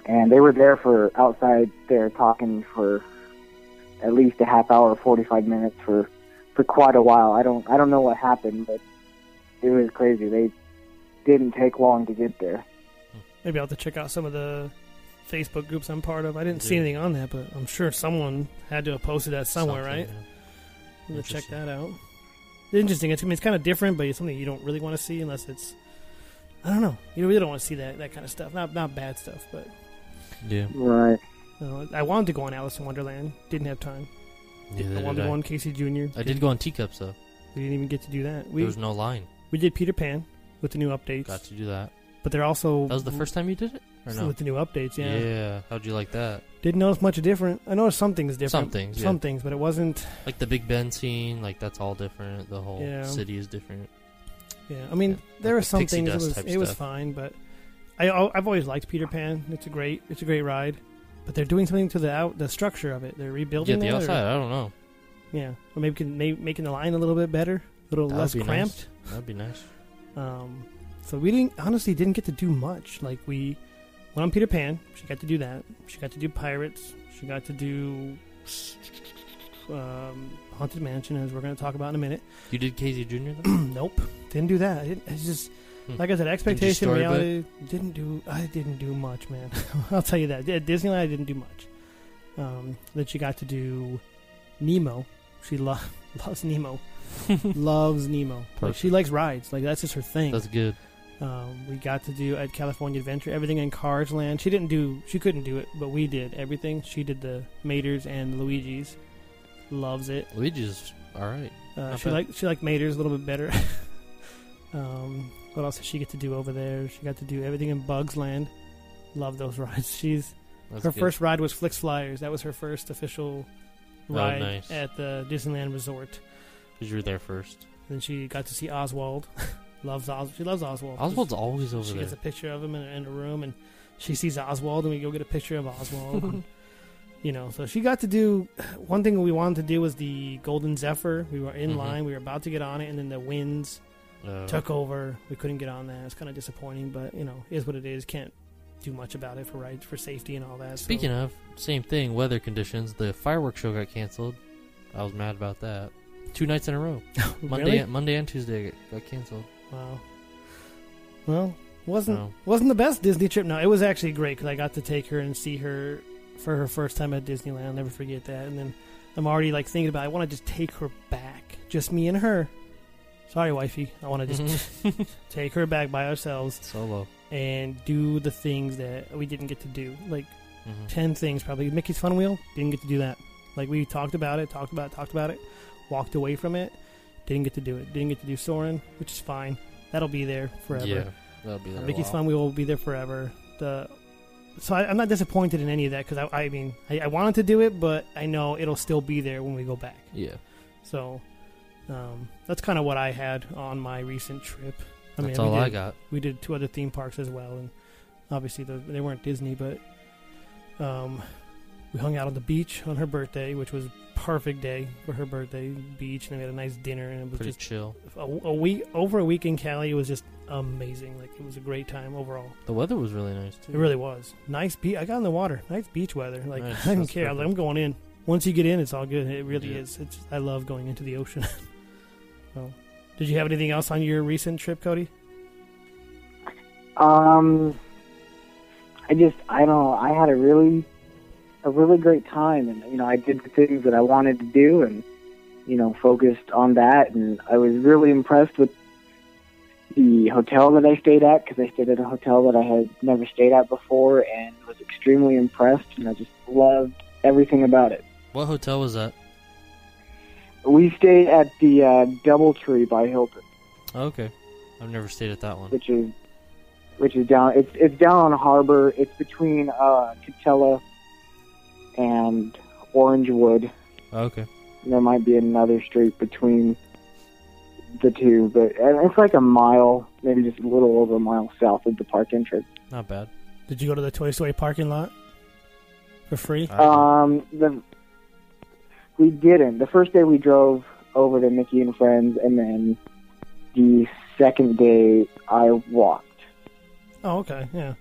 and they were there for outside there talking for at least a half hour, forty five minutes for for quite a while. I don't I don't know what happened, but it was crazy. They didn't take long to get there. Maybe I'll have to check out some of the Facebook groups I'm part of. I didn't see anything on that, but I'm sure someone had to have posted that somewhere, Something, right? yeah. I'm gonna check that out. Interesting. It's, I mean, it's kind of different, but it's something you don't really want to see unless it's. I don't know. You really don't want to see that, that kind of stuff. Not not bad stuff, but Yeah. Right. uh, I wanted to go on Alice in Wonderland. Didn't have time. Neither I wanted to go on Casey Jr. I did go on teacups though. We didn't even get to do that. We there was no line. we did Peter Pan with the new updates, Got to do that. but they're also That was the first time you did it, or no? with the new updates. Yeah. Yeah. How'd you like that? Didn't notice much different. I noticed some things different. Some things, Some yeah. things, but it wasn't. Like the Big Ben scene, like that's all different. The whole Yeah. city is different. Yeah, I mean, Yeah, there like were the some pixie things. It dust was type it was stuff. fine, but I al- I've always liked Peter Pan. It's a great it's a great ride, but they're doing something to the out the structure of it. They're Yeah, rebuilding the that, or- outside. I don't know. yeah, or maybe can, may, making the line a little bit better, a little That would less be cramped. nice. That'd be nice. Um, so we didn't honestly didn't get to do much. Like we went on Peter Pan. She got to do that. She got to do Pirates. She got to do um, Haunted Mansion, as we're going to talk about in a minute. You did Casey Jr. though? [CLEARS THROAT] nope, didn't do that. I it's just Hmm. like I said, expectation, storybook? reality. Didn't do. I didn't do much, man. [LAUGHS] I'll tell you that. At Disneyland, I didn't do much. Um, then she got to do Nemo. She lo- [LAUGHS] loves Nemo. [LAUGHS] loves Nemo. Like she likes rides. Like that's just her thing. That's good. Um, we got to do at California Adventure everything in Cars Land. She didn't do. She couldn't do it, but we did everything. She did the Maters and Luigi's. Loves it. Luigi's all right. Uh, she bad. liked she liked Maters a little bit better. [LAUGHS] um, what else did she get to do over there? She got to do everything in Bugs Land. Love those [LAUGHS] rides. She's That's her good. first ride was Flik's Flyers. That was her first official Oh, ride nice. at the Disneyland Resort. because you were there first. Then she got to see Oswald. [LAUGHS] loves Os- She loves Oswald. Oswald's always over there. she there. gets a picture of him in, in a room, and she sees Oswald, and we go get a picture of Oswald. [LAUGHS] you know, so she got to do one thing we wanted to do was the Golden Zephyr. We were in Mhm. line, we were about to get on it, and then the winds Uh, took over. We couldn't get on that. It's kind of disappointing, but you know, is what it is. Can't do much about it for right for safety and all that. so- Speaking of same thing, weather conditions. The fireworks show got canceled. I was mad about that. Two nights in a row. [LAUGHS] Monday, Really? Monday and Tuesday got canceled. Wow. Well, wasn't So- wasn't the best Disney trip. No, it was actually great because I got to take her and see her for her first time at Disneyland. I'll never forget that. And then I'm already like thinking about I want to just take her back, just me and her. Sorry, wifey. I want to just [LAUGHS] [LAUGHS] take her back by ourselves Solo. and do the things that we didn't get to do. Like Mhm. ten things probably. Mickey's Fun Wheel didn't get to do that. Like we talked about it, talked about it, talked about it, walked away from it, didn't get to do it. Didn't get to do Soarin', which is fine. That'll be there forever. Yeah, that'll be Uh, there. a Mickey's. Fun we will be there forever. The so I, I'm not disappointed in any of that because I, I mean I, I wanted to do it, but I know it'll still be there when we go back. Yeah, So um, that's kind of what I had on my recent trip. I that's mean, all we I did- got. we did two other theme parks as well, and obviously the, they weren't Disney, but um, we hung out on the beach on her birthday, which was perfect day for her birthday beach, and we had a nice dinner, and it was Pretty just chill. a, a week over a week in Cali. It was just amazing. Like it was a great time overall. The weather was really nice too. It really was nice. Be- I got in the water. Nice beach weather. Like Nice, [LAUGHS] I don't that's care. I was like, I'm going in. Once you get in, it's all good. It really Yeah. is. It's I love going into the ocean. [LAUGHS] so, did you have anything else on your recent trip, Cody? Um, I just I don't know. I had a really a really great time, and you know I did the things that I wanted to do, and you know focused on that, and I was really impressed with the hotel that I stayed at because I stayed at a hotel that I had never stayed at before, and was extremely impressed, and I just loved everything about it. What hotel was that? We stayed at the uh, DoubleTree by Hilton. Oh, okay, I've never stayed at that one. which is which is down it's it's down on harbor it's between uh Katella and Orangewood okay, there might be another street between the two but and it's like a mile maybe just a little over a mile south of the park entrance not bad. Did you go to the Toy Story parking lot for free? Um the we didn't the first day we drove over to Mickey and Friends and then the second day I walked Oh, okay, yeah.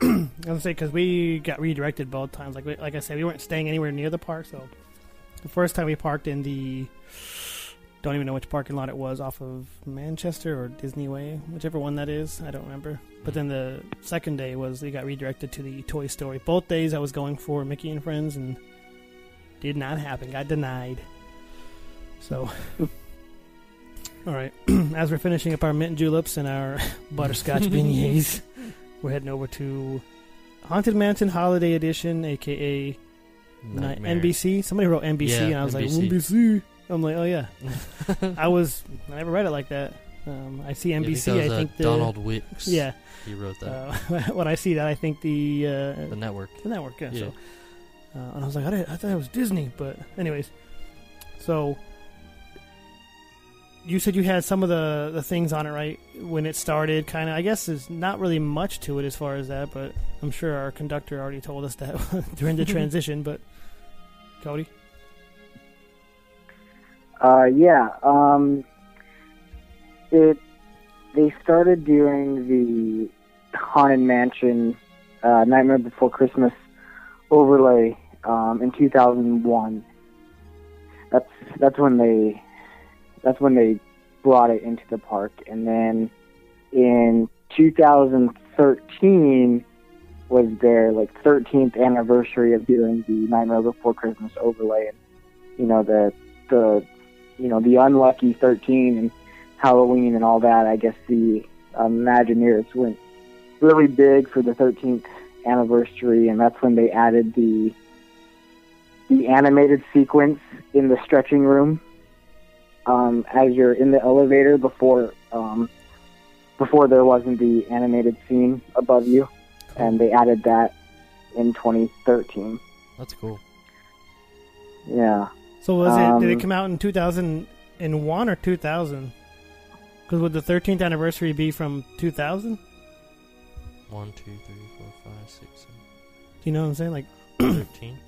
I was gonna say because we got redirected both times. Like we, like I said, we weren't staying anywhere near the park. So the first time we parked in the don't even know which parking lot it was off of Manchester or Disney Way, whichever one that is. I don't remember. But then the second day was we got redirected to the Toy Story. Both days I was going for Mickey and Friends and did not happen. Got denied. So. [LAUGHS] All right. [CLEARS THROAT] As we're finishing up our mint juleps and our [LAUGHS] butterscotch [LAUGHS] beignets, we're heading over to Haunted Mansion Holiday Edition, aka Nightmare. NBC. Somebody wrote NBC, Yeah, and I was NBC. like, NBC. I'm like, oh yeah. [LAUGHS] I was. I never read it like that. Um, I see Yeah, NBC. because, I uh, think the Donald Wicks. Yeah. he wrote that. Uh, [LAUGHS] when I see that, I think the uh, the network. the network. Yeah. Yeah. So, uh, and I was like, I, I thought it was Disney, but anyways. So you said you had some of the the things on it right when it started. Kind of, I guess there's not really much to it as far as that, but I'm sure our conductor already told us that [LAUGHS] during the [LAUGHS] transition. But Cody, Uh, yeah. Um, it they started doing the Haunted Mansion uh, Nightmare Before Christmas overlay um, in 2001. That's that's when they that's when they brought it into the park, and then in 2013 was their like 13th anniversary of doing the Nightmare Before Christmas overlay, and you know the the you know the unlucky 13 and Halloween and all that. I guess the Imagineers went really big for the 13th anniversary, and that's when they added the the animated sequence in the stretching room um, as you're in the elevator before um, before there wasn't the animated scene above you, and they added that in 2013. That's cool. Yeah. so was it? Did it Um, come out in 2001 or 2000? Because would the 13th anniversary be from 2000? One, two, three, four, five, six, seven. Do One, two, three, four, five, six, seven, you know what I'm saying? Like, thirteen.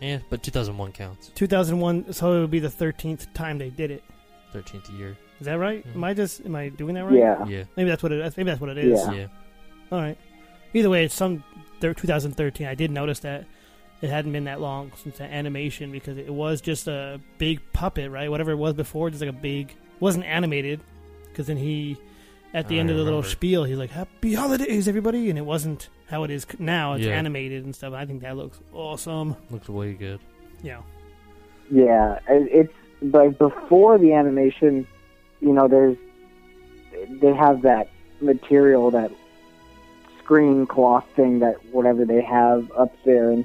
Yeah, but 2001 counts. 2001, so it would be the 13th time they did it. 13th year. Is that right? Mhm. Am I just am I doing that right? Yeah. Yeah. Maybe that's what it. Maybe that's what it is. Yeah. Yeah. All right. Either way, it's some thir- 2013. I did notice that it hadn't been that long since that animation because it was just a big puppet, right? Whatever it was before, just like a big. wasn't animated because then he, at the I end of the little spiel, he's like "Happy Holidays, everybody," and it wasn't how it is now. It's Yeah. animated and stuff. I think that looks awesome. Looks way good. Yeah. Yeah, it- it's like before the animation, you know, there's they have that material, that screen cloth thing, that whatever they have up there, and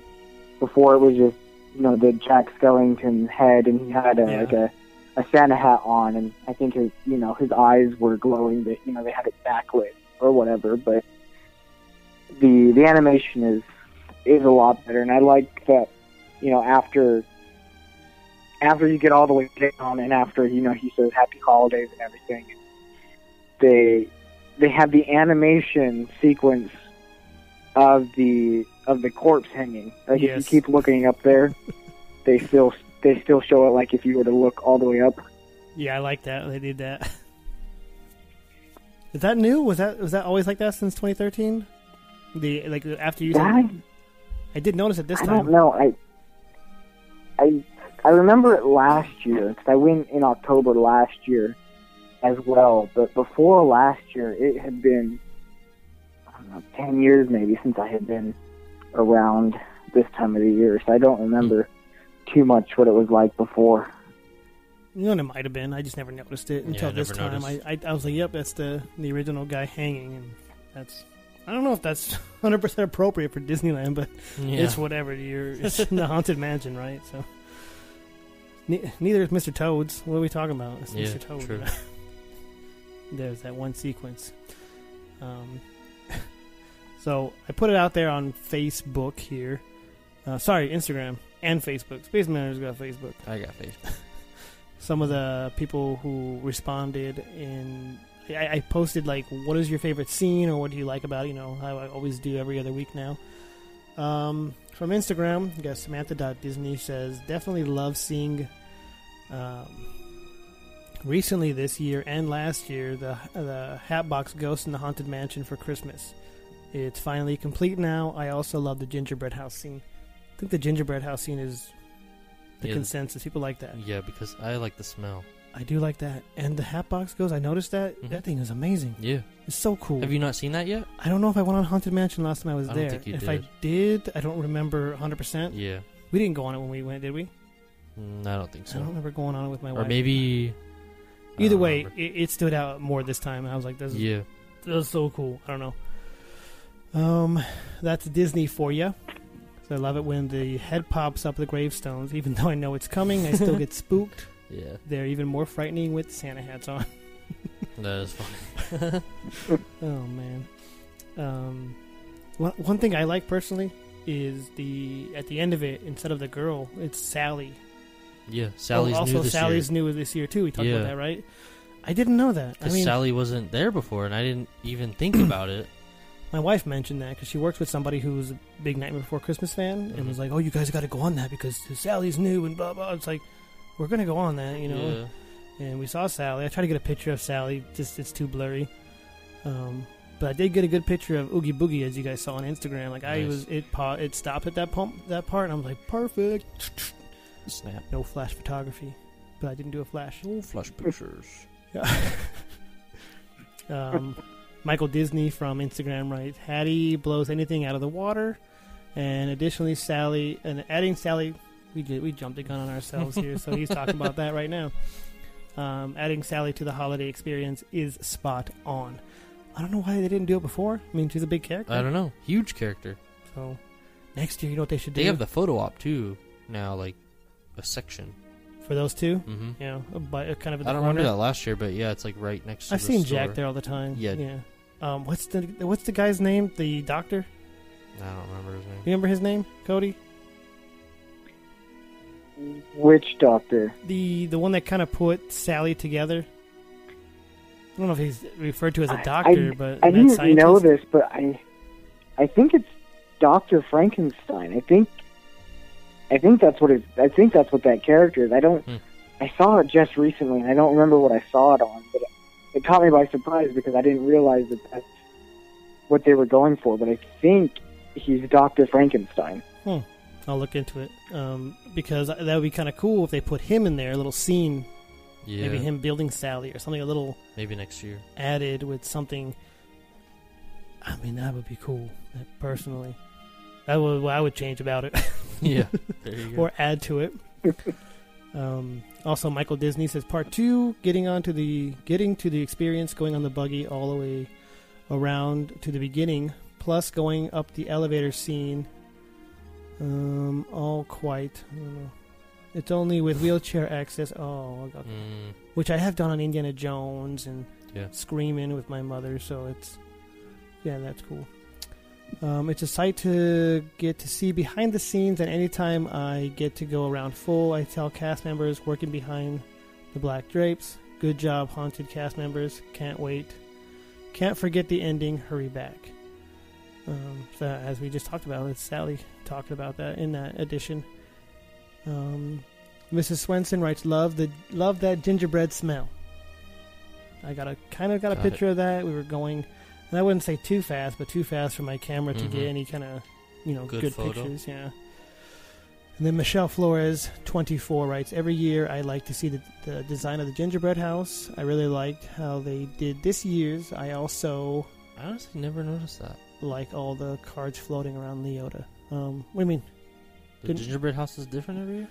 before it was just you know the Jack Skellington head, and he had a, Yeah. like a a Santa hat on, and I think his you know his eyes were glowing, That you know they had it backlit or whatever, but the the animation is is a lot better, and I like that you know after after you get all the way down and after you know he says happy holidays and everything they they have the animation sequence of the of the corpse hanging like Yes. if you keep looking up there they still they still show it like if you were to look all the way up Yeah, I like that. They did that. [LAUGHS] Is that new? Was that was that always like that since 2013? The like after you. I, I did notice it this I time. don't know I I I remember it last year because I went in October last year as well but before last year it had been I don't know, 10 years maybe since I had been around this time of the year, so I don't remember too much what it was like before. You know, it might have been. I just never noticed it until I this time. I. I I was like, yep, that's the the original guy hanging, and that's. I don't know if that's [LAUGHS] 100 percent appropriate for Disneyland, but Yeah. it's whatever. You're it's in the haunted mansion, right? So. Ne- neither is Mr. Toad's. What are we talking about? It's Yeah, Mr. Toad. true. [LAUGHS] There's that one sequence. Um, [LAUGHS] so I put it out there on Facebook here. Uh, sorry, Instagram and Facebook. Space Mountaineers got Facebook. I got Facebook. [LAUGHS] some of the people who responded in I, I posted like what is your favorite scene or what do you like about it, you know how I always do every other week now. Um, from Instagram you got Samantha.Disney says definitely love seeing um, recently this year and last year the the Hatbox Ghost in the Haunted Mansion for Christmas. It's finally complete now. I also love the gingerbread house scene. I think the gingerbread house scene is the Yeah. consensus people like that Yeah, because I like the smell. I do like that. And the Hatbox Ghost, I noticed that. Mhm. That thing is amazing. Yeah. It's so cool. Have you not seen that yet? I don't know if I went on Haunted Mansion last time I was I there. if did. I did, I don't remember 100%. Yeah. We didn't go on it when we went, did we? Mm, I don't think so. I don't remember going on it with my Or wife. Or maybe. Either way, it, it stood out more this time. and I was like, this, is Yeah. this is so cool. I don't know. Um, That's Disney for you. So I love it when the head pops up the gravestones. Even though I know it's coming, I still get [LAUGHS] spooked. Yeah. They're even more frightening with Santa hats on. That is funny. [LAUGHS] Oh man. Um, one one thing I like personally is the at the end of it instead of the girl, it's Sally. yeah. Sally's oh, also new this Sally's year. new this year too. We talked Yeah. about that, right? I didn't know that. I mean, Sally wasn't there before, and I didn't even think about it. My wife mentioned that because she works with somebody who's a big Nightmare Before Christmas fan, and Mhm. was like, "Oh, you guys got to go on that because Sally's new and blah blah." It's like we're gonna go on that, you know. And we saw Sally. I tried to get a picture of Sally, just it's too blurry. Um, but I did get a good picture of Oogie Boogie as you guys saw on Instagram. Like I was, it pa- it stopped at that pump that part, and I was like, perfect. Snap. No flash photography, but I didn't do a flash. Oh, flash pictures. [LAUGHS] Yeah. [LAUGHS] um, Michael Disney from Instagram writes, Hattie blows anything out of the water, and additionally, Sally and adding Sally, we did, we jumped a gun on ourselves here, so he's talking about that right now. Um, adding Sally to the holiday experience is spot on. I don't know why they didn't do it before. I mean, she's a big character. I don't know. Huge character. So next year, you know what they should do They have the photo op too now, like a section. for those two. mm-hmm. You know, a, kind of. I don't remember that last year, but yeah, it's like right next. to I've seen store. Jack there all the time. Yeah. yeah. Um, what's the what's the guy's name? The doctor. I don't remember his name. You remember his name, Cody? Which doctor? The the one that kind of put Sally together. I don't know if he's referred to as a doctor, I, but I didn't scientist. know this, but I, I think it's Doctor Frankenstein. I think I think that's what it. I think that's what that character is. I don't. Hmm. I saw it just recently, and I don't remember what I saw it on, but it caught me by surprise because I didn't realize that that's what they were going for. But I think he's Doctor Frankenstein. Hmm. I'll look into it um, because that would be kind of cool if they put him in there, a little scene, Yeah, maybe him building Sally or something, a little maybe next year. added with something. I mean, that would be cool. Personally, that would what I would change about it. yeah, [LAUGHS] there you go. or add to it. [LAUGHS] um, also, Michael Disney says part two, getting on to the getting to the experience, going on the buggy all the way around to the beginning, plus going up the elevator scene. Um, all quite. I don't know. It's only with wheelchair access. Oh, got Mm, which I have done on Indiana Jones and Yeah. Screaming with my mother, so it's yeah, that's cool. Um, it's a sight to get to see behind the scenes, and anytime I get to go around full, I tell cast members working behind the black drapes, "Good job, haunted cast members! Can't wait! Can't forget the ending. Hurry back!" Um, so as we just talked about, it's Sally talking about that in that edition. Um, Mrs. Swenson writes, "Love the love that gingerbread smell." I got a kind of got a Got picture of that. We were going, and I wouldn't say too fast, but too fast for my camera to Mhm. get any kind of you know Good good, pictures. Yeah. And then Michelle Flores, 24, writes, Every year I like to see the, the design of the gingerbread house. I really liked how they did this year's. I also I honestly never noticed that. like all the cards floating around Leota. Um, what do you mean? The Didn't- gingerbread house is different every year.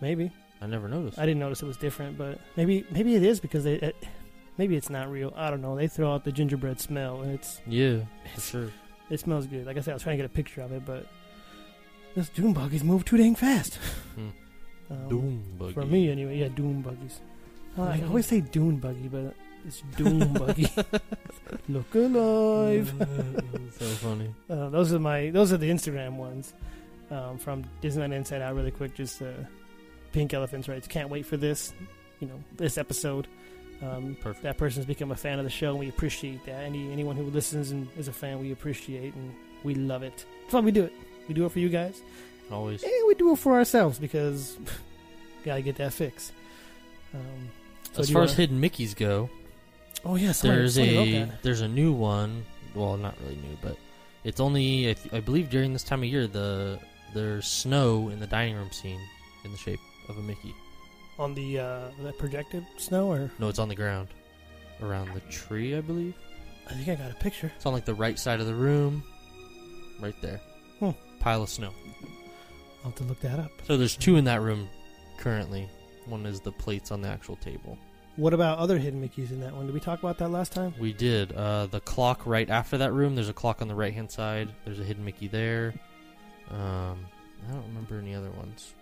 Maybe. I never noticed. I didn't notice it was different, but maybe maybe it is because they it, maybe it's not real. I don't know. They throw out the gingerbread smell, and it's yeah, for sure. it smells good. Like I said, I was trying to get a picture of it, but this doom buggies move too dang fast. Hmm. [LAUGHS] Um, Doom buggy. For me, anyway, yeah, doom buggies. Uh, I always say dune buggy, but it's doom [LAUGHS] buggy. [LAUGHS] Look alive. so funny. Uh, those are my those are the Instagram ones um, from Disneyland Inside Out. Really quick, just uh, Pink Elephants right? Can't wait for this. You know, this episode. Um, Perfect. That person's become a fan of the show, and we appreciate that. Any anyone who listens and is a fan, we appreciate and we love it. That's why we do it. We do it for you guys, Always. and we do it for ourselves because [LAUGHS] gotta get that fix. Um, so as far wanna- as hidden Mickeys go, oh yeah, there's a there's a new one. Well, not really new, but it's only I, th- I believe during this time of year the there's snow in the dining room scene in the shape of a Mickey. On the uh, that projected snow, or No, it's on the ground around the tree, I believe. I think I got a picture. It's on like the right side of the room, right there. Hmm. Pile of snow. I'll have to look that up. So there's two in that room currently. One is the plates on the actual table. What about other hidden Mickeys in that one? Did we talk about that last time? We did. Uh, the clock right after that room, there's a clock on the right hand side. There's a hidden Mickey there. Um, I don't remember any other ones.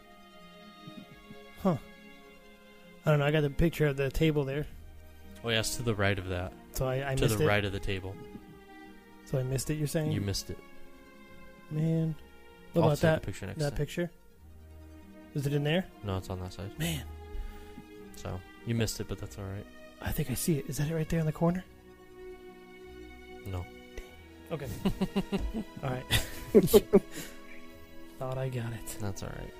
I don't know. I got the picture of the table there, Oh, yes, to the right of that. so I, I missed it. to missed the it. right of the table. So I missed it. You're saying, You missed it. man? What I'll about that? a picture next That time. picture? Is it in there? No, it's on that side. Man, So you missed it, but that's all right. I think I see it. Is that it right there in the corner? No. Okay. [LAUGHS] All right. [LAUGHS] [LAUGHS] Thought I got it. That's all right.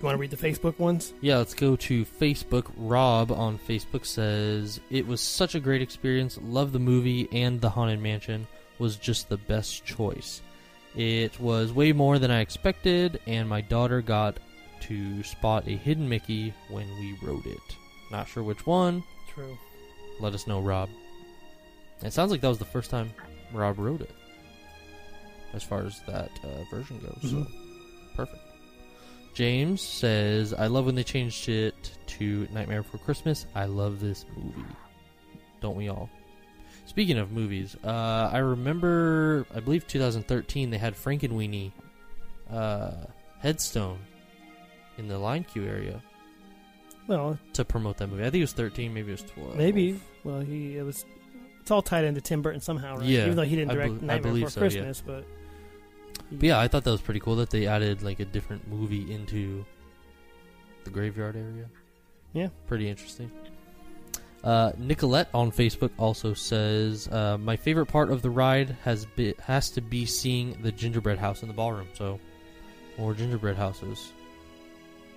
You want to read the Facebook ones? Yeah, let's go to Facebook. Rob on Facebook says it was such a great experience. Love the movie and the Haunted Mansion was just the best choice. It was way more than I expected, and my daughter got to spot a hidden Mickey when we rode it. Not sure which one. True. Let us know, Rob. It sounds like that was the first time Rob rode it, as far as that uh, version goes. So perfect. James says, "I love when they changed it to Nightmare Before Christmas. I love this movie. Don't we all?" Speaking of movies, uh, I remember, I believe 2013, they had Frankenweenie uh, headstone in the line queue area Well, to promote that movie. I think it was 13, maybe it was 12. maybe. Well, he it was. It's all tied into Tim Burton somehow, right? Yeah, Even though he didn't direct I Nightmare believe Before so, yeah. Christmas, but. But yeah, I thought that was pretty cool that they added like a different movie into the graveyard area. Yeah. Pretty interesting. Uh, Nicolette on Facebook also says, uh, "My favorite part of the ride has be- has to be seeing the gingerbread house in the ballroom." So more gingerbread houses.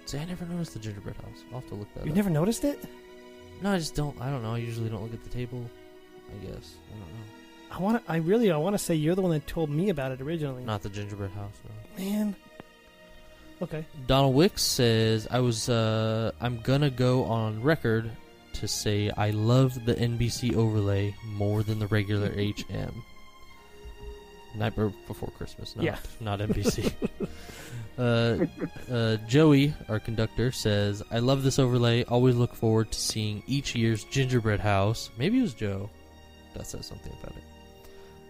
See, I never noticed the gingerbread house. I'll have to look that You up. never noticed it? No, I just don't. I don't know. I usually don't look at the table. I guess. I don't know. I want to. I really. I want to say you're the one that told me about it originally. Not the gingerbread house. No. Man. Okay. Donald Wicks says, "I was. Uh, I'm gonna go on record to say I love the NBC overlay more than the regular [LAUGHS] HM. Night Before Christmas, not Yeah. [LAUGHS] not NBC. [LAUGHS] uh, uh, Joey, our conductor, says, "I love this overlay. Always look forward to seeing each year's gingerbread house. Maybe it was Joe. That says something about it.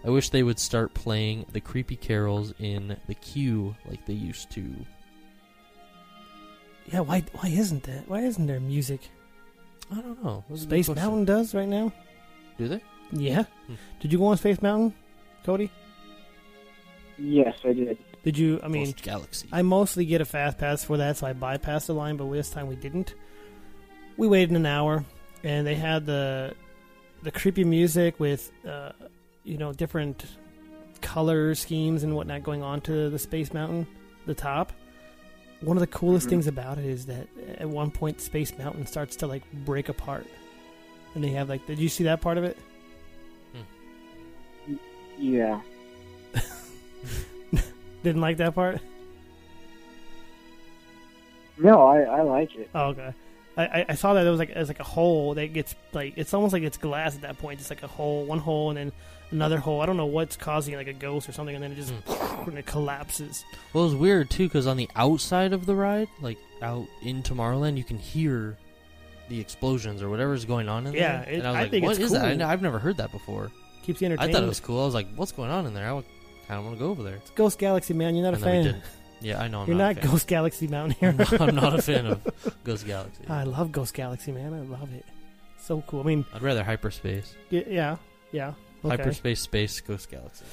I wish they would start playing the creepy carols in the queue like they used to." Yeah. Why? Why isn't that? Why isn't there music? I don't know. That's Space. Mountain does right now. Do they? Yeah. Hmm. Did you go on Space Mountain, Cody? Yes, I did. Did you? I mean, Ghost Galaxy. I mostly get a fast pass for that, so I bypassed the line. But this time we didn't. We waited an hour, and they had the the creepy music with uh, you know different color schemes and whatnot going on to the Space Mountain, the top. One of the coolest Mhm. things about it is that at one point Space Mountain starts to like break apart, and they have like. Did you see that part of it? Yeah. [LAUGHS] Didn't like that part. No, I, I like it. Oh, okay. I, I, I saw that it was like it's like a hole that gets like it's almost like it's glass at that point. It's like a hole, one hole, and then another hole. I don't know what's causing it, like a ghost or something, and then it just hmm. [LAUGHS] and it collapses. Well, it was weird too because on the outside of the ride, like out in Tomorrowland, you can hear the explosions or whatever's going on in Yeah, there. it- and I was I like, think "What it's is that?" I cool. I've never heard that before. Keeps you I entertained. thought it was cool. I was like, "What's going on in there?" I kind of want to go over there. It's Ghost Galaxy, man. You're not And a then we fan. didn't. Yeah, I know. I'm You're not, not, a fan. Ghost Galaxy Mountain [LAUGHS] here. I'm not, I'm not a fan of Ghost Galaxy. I love Ghost Galaxy, man. I love it. So cool. I mean, I'd rather hyperspace. y- yeah, yeah. Okay. Hyperspace, space, Ghost Galaxy.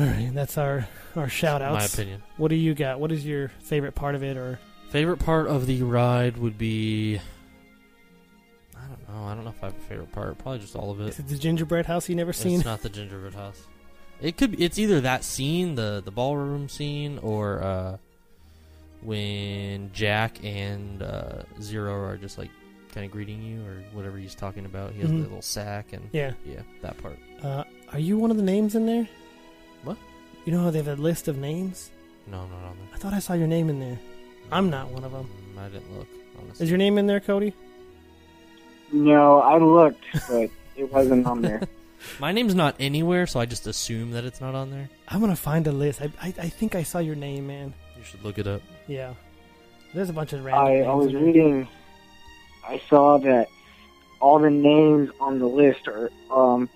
All right, that's our our shout outs. My opinion. What do you got? What is your favorite part of it, or Favorite part of the ride would be. I don't know. I don't know if I have a favorite part. Probably just all of it. is it the gingerbread house you never seen? It's not the gingerbread house. It could. Be, it's either that scene, the the ballroom scene, or uh, when Jack and uh, Zero are just like kind of greeting you, or whatever he's talking about. He has Mhm. the little sack and Yeah. yeah, that part. Uh, are you one of the names in there? What? You know how they have a list of names? No, I'm not on there. I thought I saw your name in there. I'm not one of them. Mm, I didn't look. Honestly. Is your name in there, Cody? No, I looked, but it wasn't on there. [LAUGHS] My name's not anywhere, so I just assume that it's not on there. I'm gonna find a list. I, I, I think I saw your name, man. You should look it up. Yeah. There's a bunch of random. I, names I was in there. reading. I saw that all the names on the list are um,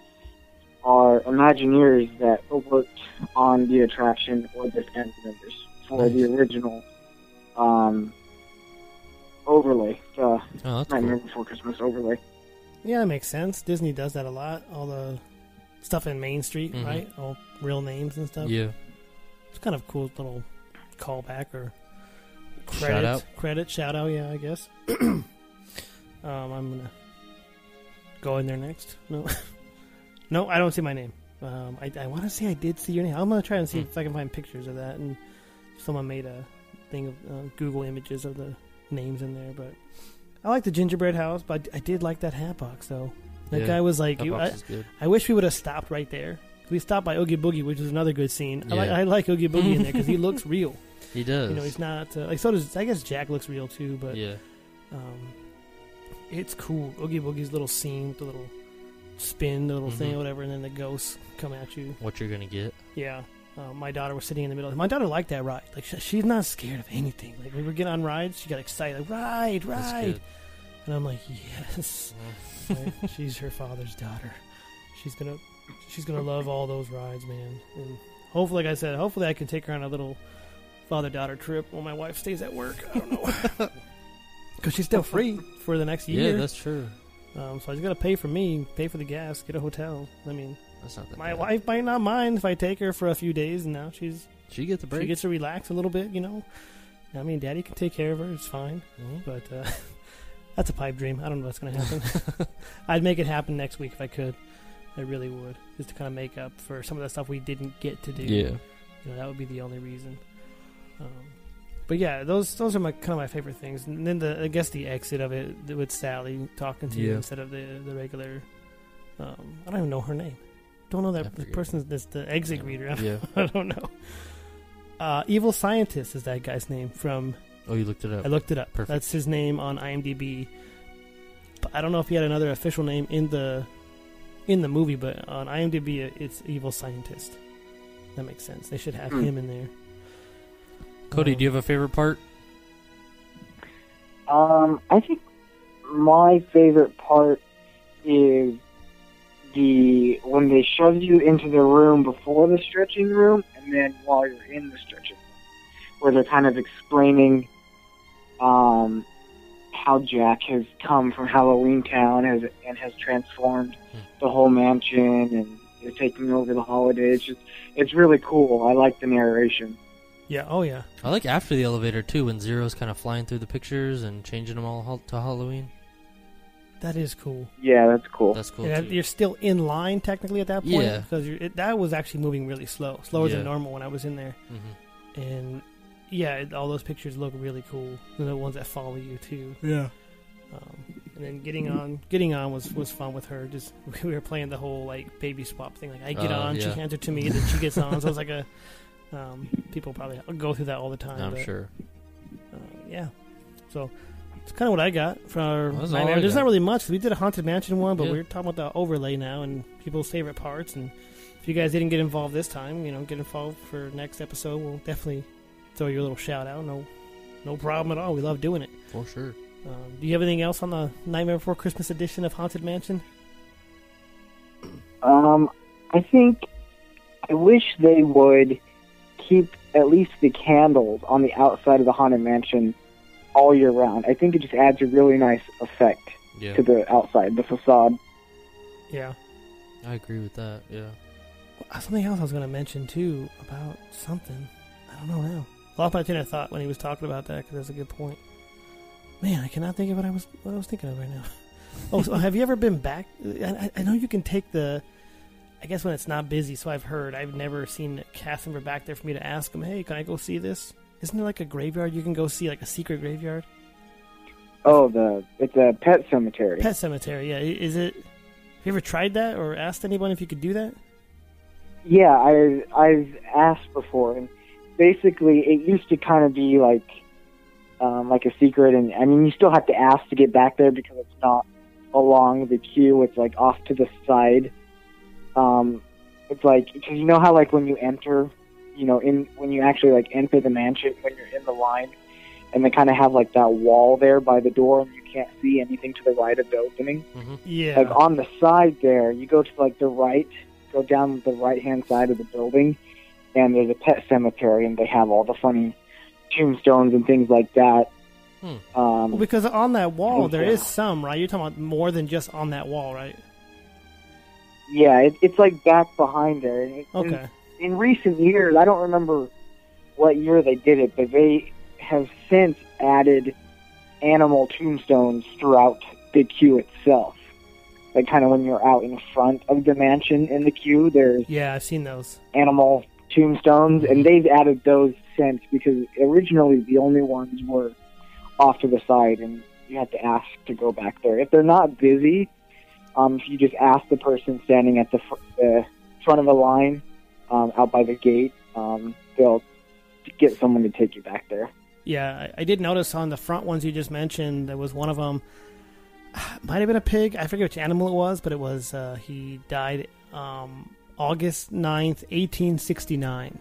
are Imagineers that worked on the attraction or the band members for the original um, overlay, the Oh, Nightmare cool. Before Christmas overlay. Yeah, that makes sense. Disney does that a lot. All the stuff in Main Street, Mhm. right? All real names and stuff. Yeah. It's kind of a cool little callback or Shout credit. out. Credit, shout out, yeah, I guess. [CLEARS THROAT] um, I'm gonna go in there next. No, [LAUGHS] no, I don't see my name. Um, I, I want to say I did see your name. I'm gonna try and see Hmm. if I can find pictures of that. And someone made a thing of uh, Google images of the names in there. But I like the gingerbread house, but I did like that hat box though. That Yeah, guy was like, you, I. I wish we would have stopped right there. We stopped by Oogie Boogie, which is another good scene. I, like, I like Oogie Boogie in there [LAUGHS] because he looks real. He does. You know, he's not uh, like so does I guess Jack looks real too, but yeah. um, it's cool. Oogie Boogie's little scene, with the little spin, the little thing, Mhm. or whatever, and then the ghosts come at you. What you're gonna get? Yeah. Uh, my daughter was sitting in the middle. My daughter liked that ride. Like sh- she's not scared of anything. Like we were getting on rides, she got excited. Like, ride, ride. And I'm like, yes. Right? [LAUGHS] She's her father's daughter. She's gonna, she's gonna love all those rides, man. And hopefully, like I said, hopefully I can take her on a little father-daughter trip while my wife stays at work. I don't know, [LAUGHS] because she's still free for the next year. Yeah, that's true. Um, so I just gotta pay for me, pay for the gas, get a hotel. I mean, That's not that my bad. wife might not mind if I take her for a few days, and now she's She gets a break. she gets to relax a little bit, you know. I mean, Daddy can take care of her; it's fine. Mhm. But uh, [LAUGHS] that's a pipe dream. I don't know what's going to happen. [LAUGHS] I'd make it happen next week if I could. I really would, just to kind of make up for some of the stuff we didn't get to do. Yeah. You know, that would be the only reason. Um, but yeah, those those are my kind of my favorite things. And then the I guess the exit of it with Sally talking to you instead of the the regular. Um, I don't even know her name. Don't know that person's this the exit greeter. Yeah. [LAUGHS] I don't know. Uh, Evil Scientist is that guy's name from. Oh, you looked it up. I looked it up. Perfect. That's his name on IMDb. But I don't know if he had another official name in the in the movie, but on IMDb it- it's Evil Scientist. That makes sense. They should have Hmm. him in there. Cody, do you have a favorite part? Um, I think my favorite part is the when they shove you into the room before the stretching room, and then while you're in the stretching room, where they're kind of explaining um, how Jack has come from Halloween Town has and has transformed the whole mansion and is taking over the holidays. It's, just, it's really cool. I like the narration. Yeah. Oh yeah. I like after the elevator too, when Zero's kind of flying through the pictures and changing them all to Halloween. That is cool. Yeah, that's cool. That's cool Yeah, too. you're still in line technically at that point Yeah. because you're, it, that was actually moving really slow, slower Yeah. than normal when I was in there. hmm And yeah, it, all those pictures look really cool. And the ones that follow you too. Yeah. Um, and then getting on, getting on was was fun with her. Just [LAUGHS] we were playing the whole like baby swap thing. Like I get Oh, on, she hands it to me, then she gets on. so it's like a [LAUGHS] um, people probably go through that all the time. I'm but, sure. Uh, yeah. So it's kind of what I got for our That's Nightmare. There's got. not really much. We did a haunted mansion one, but Yeah. we're talking about the overlay now and people's favorite parts. And if you guys didn't get involved this time, you know, get involved for next episode. We'll definitely throw you a little shout out. No, no problem at all. We love doing it. For sure. Um, do you have anything else on the Nightmare Before Christmas edition of Haunted Mansion? Um, I think I wish they would keep at least the candles on the outside of the haunted mansion all year round. I think it just adds a really nice effect Yeah, to the outside, the facade. Yeah. I agree with that. Yeah. Uh, Something else I was going to mention too about something. I don't know now. Lost my train of thought when he was talking about that because that's a good point. Man, I cannot think of what I was what I was thinking of right now. [LAUGHS] oh, so have you ever been back? I, I- I know you can take the. I guess when it's not busy, so I've heard. I've never seen a cast member back there for me to ask them, "Hey, can I go see this?" Isn't there like a graveyard you can go see, like a secret graveyard? Oh, the it's a pet cemetery. Pet cemetery, yeah. Is it? Have you ever tried that or asked anyone if you could do that? Yeah, I I've asked before, and basically it used to kind of be like um, like a secret, and I mean you still have to ask to get back there because it's not along the queue; it's like off to the side. Um, it's like because you know how like when you enter, you know, in when you actually like enter the mansion when you're in the line, and they kind of have like that wall there by the door, and you can't see anything to the right of the opening Yeah. like on the side there, you go to like the right, go down the right hand side of the building, and there's a pet cemetery, and they have all the funny tombstones and things like that. Hmm. Um, Well, because on that wall there Yeah. is some, right? You're talking about more than just on that wall, right? Yeah, it, it's like back behind there. And it, Okay. In, in recent years, I don't remember what year they did it, but they have since added animal tombstones throughout the queue itself. Like kind of when you're out in front of the mansion in the queue, there's Yeah, I've seen those. animal tombstones, and mm-hmm. they've added those since because originally the only ones were off to the side, and you had to ask to go back there. If they're not busy, um, if you just ask the person standing at the fr- uh, front of the line um, out by the gate, um, they'll get someone to take you back there. Yeah, I, I did notice on the front ones you just mentioned, there was one of them. [SIGHS] Might have been a pig. I forget which animal it was, but it was. Uh, he died um, August 9th, 1869,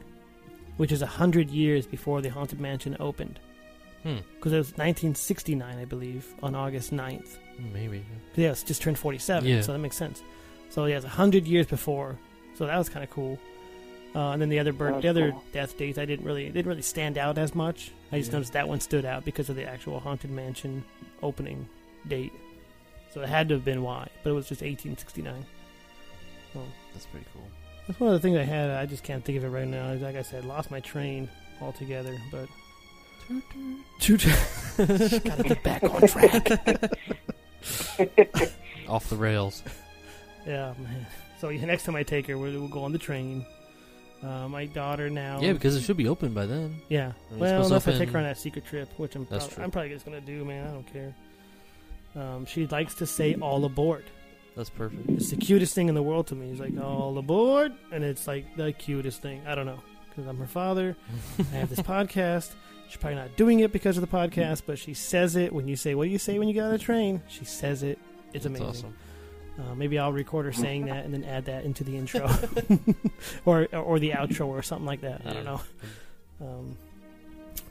which is 100 years before the Haunted Mansion opened. Hmm. Because it was 1969, I believe, on August 9th. Maybe. Yes, just turned 47, Yeah. so that makes sense. So yeah, it's 100 years before. So that was kind of cool. Uh, and then the other bird, the other cool. death dates, I didn't really, it didn't really stand out as much. I just Yeah. noticed that one stood out because of the actual haunted mansion opening date. So it had to have been why, but it was just 1869. Well, That's pretty cool. That's one of the things I had. I just can't think of it right now. Like I said, lost my train altogether. But Toot. [LAUGHS] gotta get back on track. [LAUGHS] [LAUGHS] Off the rails. [LAUGHS] Yeah, man. So yeah, next time I take her, we'll, we'll go on the train. Uh, my daughter now. Yeah, because it should be open by then. Yeah. I mean, well, unless to I take her on that secret trip, which I'm prob- I'm probably just gonna do, man. I don't care. Um, she likes to say "all aboard." That's perfect. It's the cutest thing in the world to me. It's like "all aboard," and it's like the cutest thing. I don't know because I'm her father. [LAUGHS] I have this podcast. She's probably not doing it because of the podcast, but she says it when you say, "What do you say when you get on a train?" She says it. It's That's amazing. awesome. Uh, maybe I'll record her saying that and then add that into the intro, [LAUGHS] or or the outro or something like that. I don't know. Um,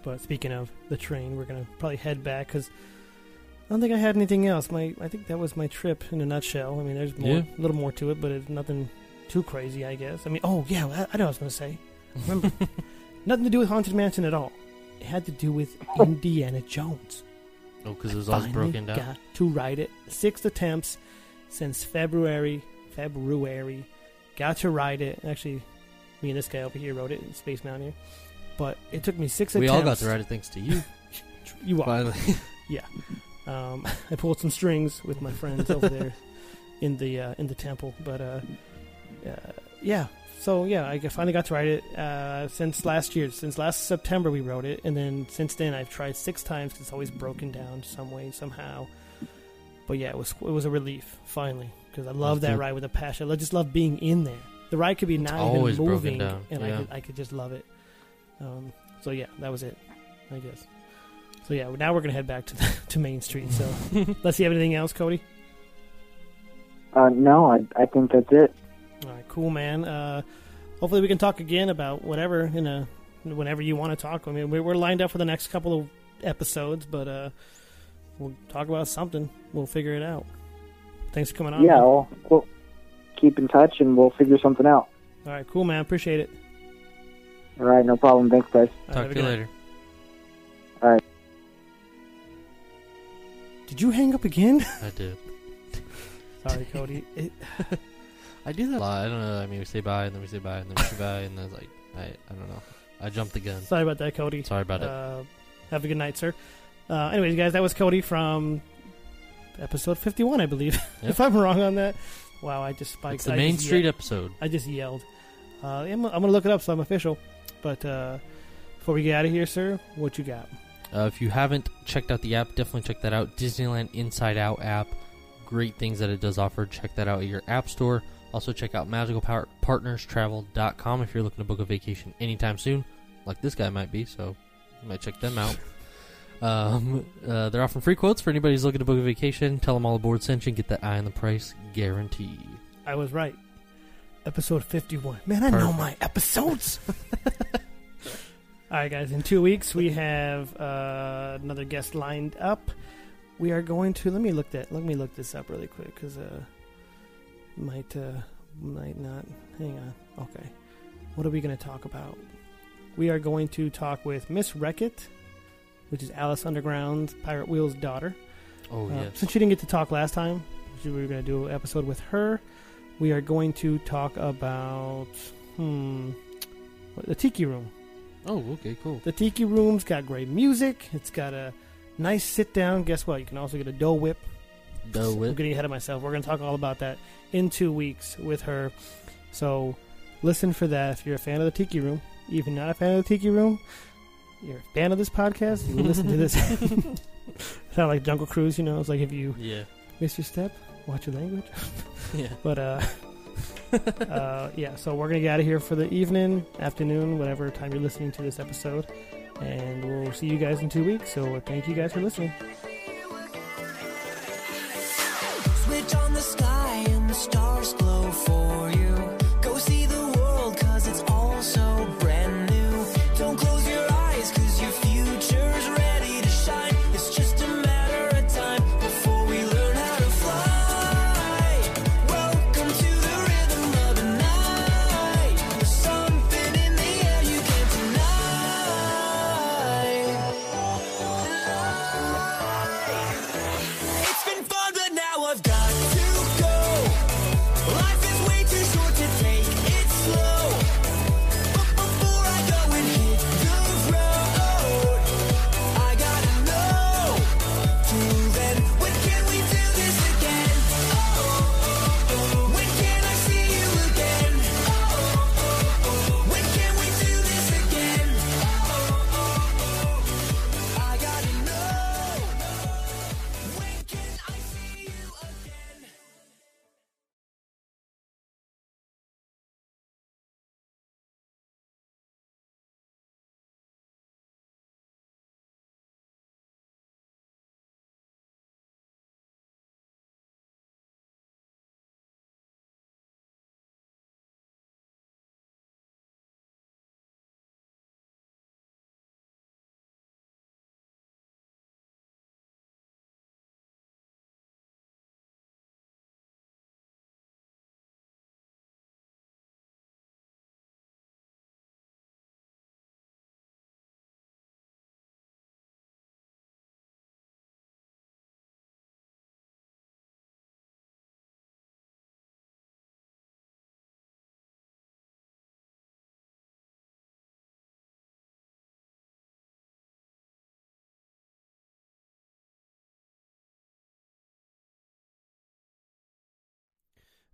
but speaking of the train, we're gonna probably head back because I don't think I had anything else. My I think that was my trip in a nutshell. I mean, there's more, Yeah. a little more to it, but it's nothing too crazy, I guess. I mean, oh yeah, I, I know what I was gonna say. Remember, [LAUGHS] nothing to do with haunted mansion at all. It had to do with Indiana Jones. Oh, because it was all broken down. Got to write it. Six attempts since February. February. Got to write it. Actually, me and this guy over here wrote it in Space Mountain here. But it took me six We attempts. all got to write it thanks to you. [LAUGHS] You are. Finally. [LAUGHS] Yeah. Um, [LAUGHS] I pulled some strings with my friends over there in the uh, in the temple, but uh, uh, yeah. So yeah, I finally got to write it uh, since last year. Since last September, we wrote it, and then since then, I've tried six times. It's always broken down some way, somehow. But yeah, it was it was a relief finally because I love that good. ride with a passion. I just love being in there. The ride could be not always even broken moving, down, and I could I could just love it. Um, so yeah, that was it, I guess. So yeah, now we're gonna head back to the, [LAUGHS] to Main Street. So [LAUGHS] let's see. Have anything else, Cody? Uh, no, I, I think that's it. All right, cool, man. Uh, hopefully, we can talk again about whatever in a whenever you want to talk. I mean, we're, we're lined up for the next couple of episodes, but uh, we'll talk about something. We'll figure it out. Thanks for coming on. Yeah, man. well, we'll keep in touch and we'll figure something out. All right, cool, man. Appreciate it. All right, no problem. Thanks, guys. All right, Talk a to you night. later. All right. Did you hang up again? I did. [LAUGHS] Sorry, Cody. It, [LAUGHS] I do that a lot. I don't know. I mean, we say bye, and then we say bye, and then we say bye, and then it's like, I, I don't know. I jumped the gun. sorry about that, Cody. Sorry about it. Uh, have a good night, sir. Uh, anyways, guys, that was Cody from episode 51, I believe. [LAUGHS] Yep. if I'm wrong on that. Wow, I just spiked. It's the I Main Street episode. I just yelled. Uh, I'm, I'm going to look it up so I'm official. But uh, before we get out of here, sir, what you got? Uh, if you haven't checked out the app, definitely check that out. Disneyland Inside Out app. Great things that it does offer. Check that out at your app store. Also, check out magicalpartnerstravel.com if you're looking to book a vacation anytime soon, like this guy might be. So, you might check them out. [LAUGHS] Um, uh, they're offering free quotes for anybody who's looking to book a vacation. Tell them all aboard sent you and get that eye on the price guarantee. I was right. Episode 51. Man, I know my episodes. [LAUGHS] All right, guys. In two weeks, we have uh, another guest lined up. We are going to let me look that. Let me look this up really quick because uh, might uh, might not. Hang on. Okay. What are we going to talk about? We are going to talk with Miss Wreckett, which is Alice Underground's Pirate Wheel's daughter. Oh, Uh, yes. Since she didn't get to talk last time, we were going to do an episode with her. We are going to talk about hmm the Tiki Room. Oh, okay, cool. The Tiki Room's got great music. It's got a nice sit down. Guess what? You can also get a Dole Whip. Dole I'm getting ahead of myself. We're going to talk all about that in two weeks with her. So listen for that if you're a fan of the Tiki Room. Even not a fan of the Tiki Room, you're a fan of this podcast. You listen to this. [LAUGHS] [LAUGHS] Sound like Jungle Cruise, you know? It's like if you Yeah. miss your step, watch your language. [LAUGHS] Yeah. But uh, uh, yeah, so we're gonna get out of here for the evening, afternoon, whatever time you're listening to this episode, and we'll see you guys in two weeks. So thank you guys for listening. Switch on the sky and the stars glow for you.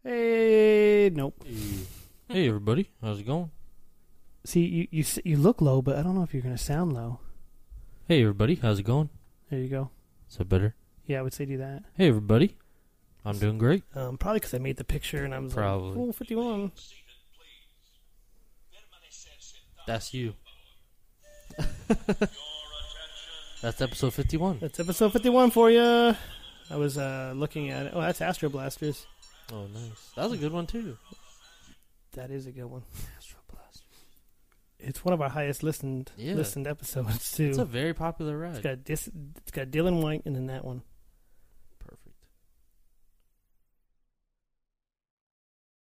Hey, nope. Hey, everybody. How's it going? See, you you s- you look low, but I don't know if you're gonna sound low. Hey, everybody. How's it going? There you go. Is that better? Yeah, I would say do that. Hey, everybody. I'm doing great. Um, probably because I made the picture and I was Probably. like, oh, 51. That's you. [LAUGHS] That's episode 51. That's episode 51 for you. I was uh, looking at it. Oh, that's Astro Blasters. Oh, nice. That was a good one, too. That is a good one. [LAUGHS] It's one of our highest listened Yeah. listened episodes too. It's a very popular ride. It's got dis, it's got Dylan White and then that one.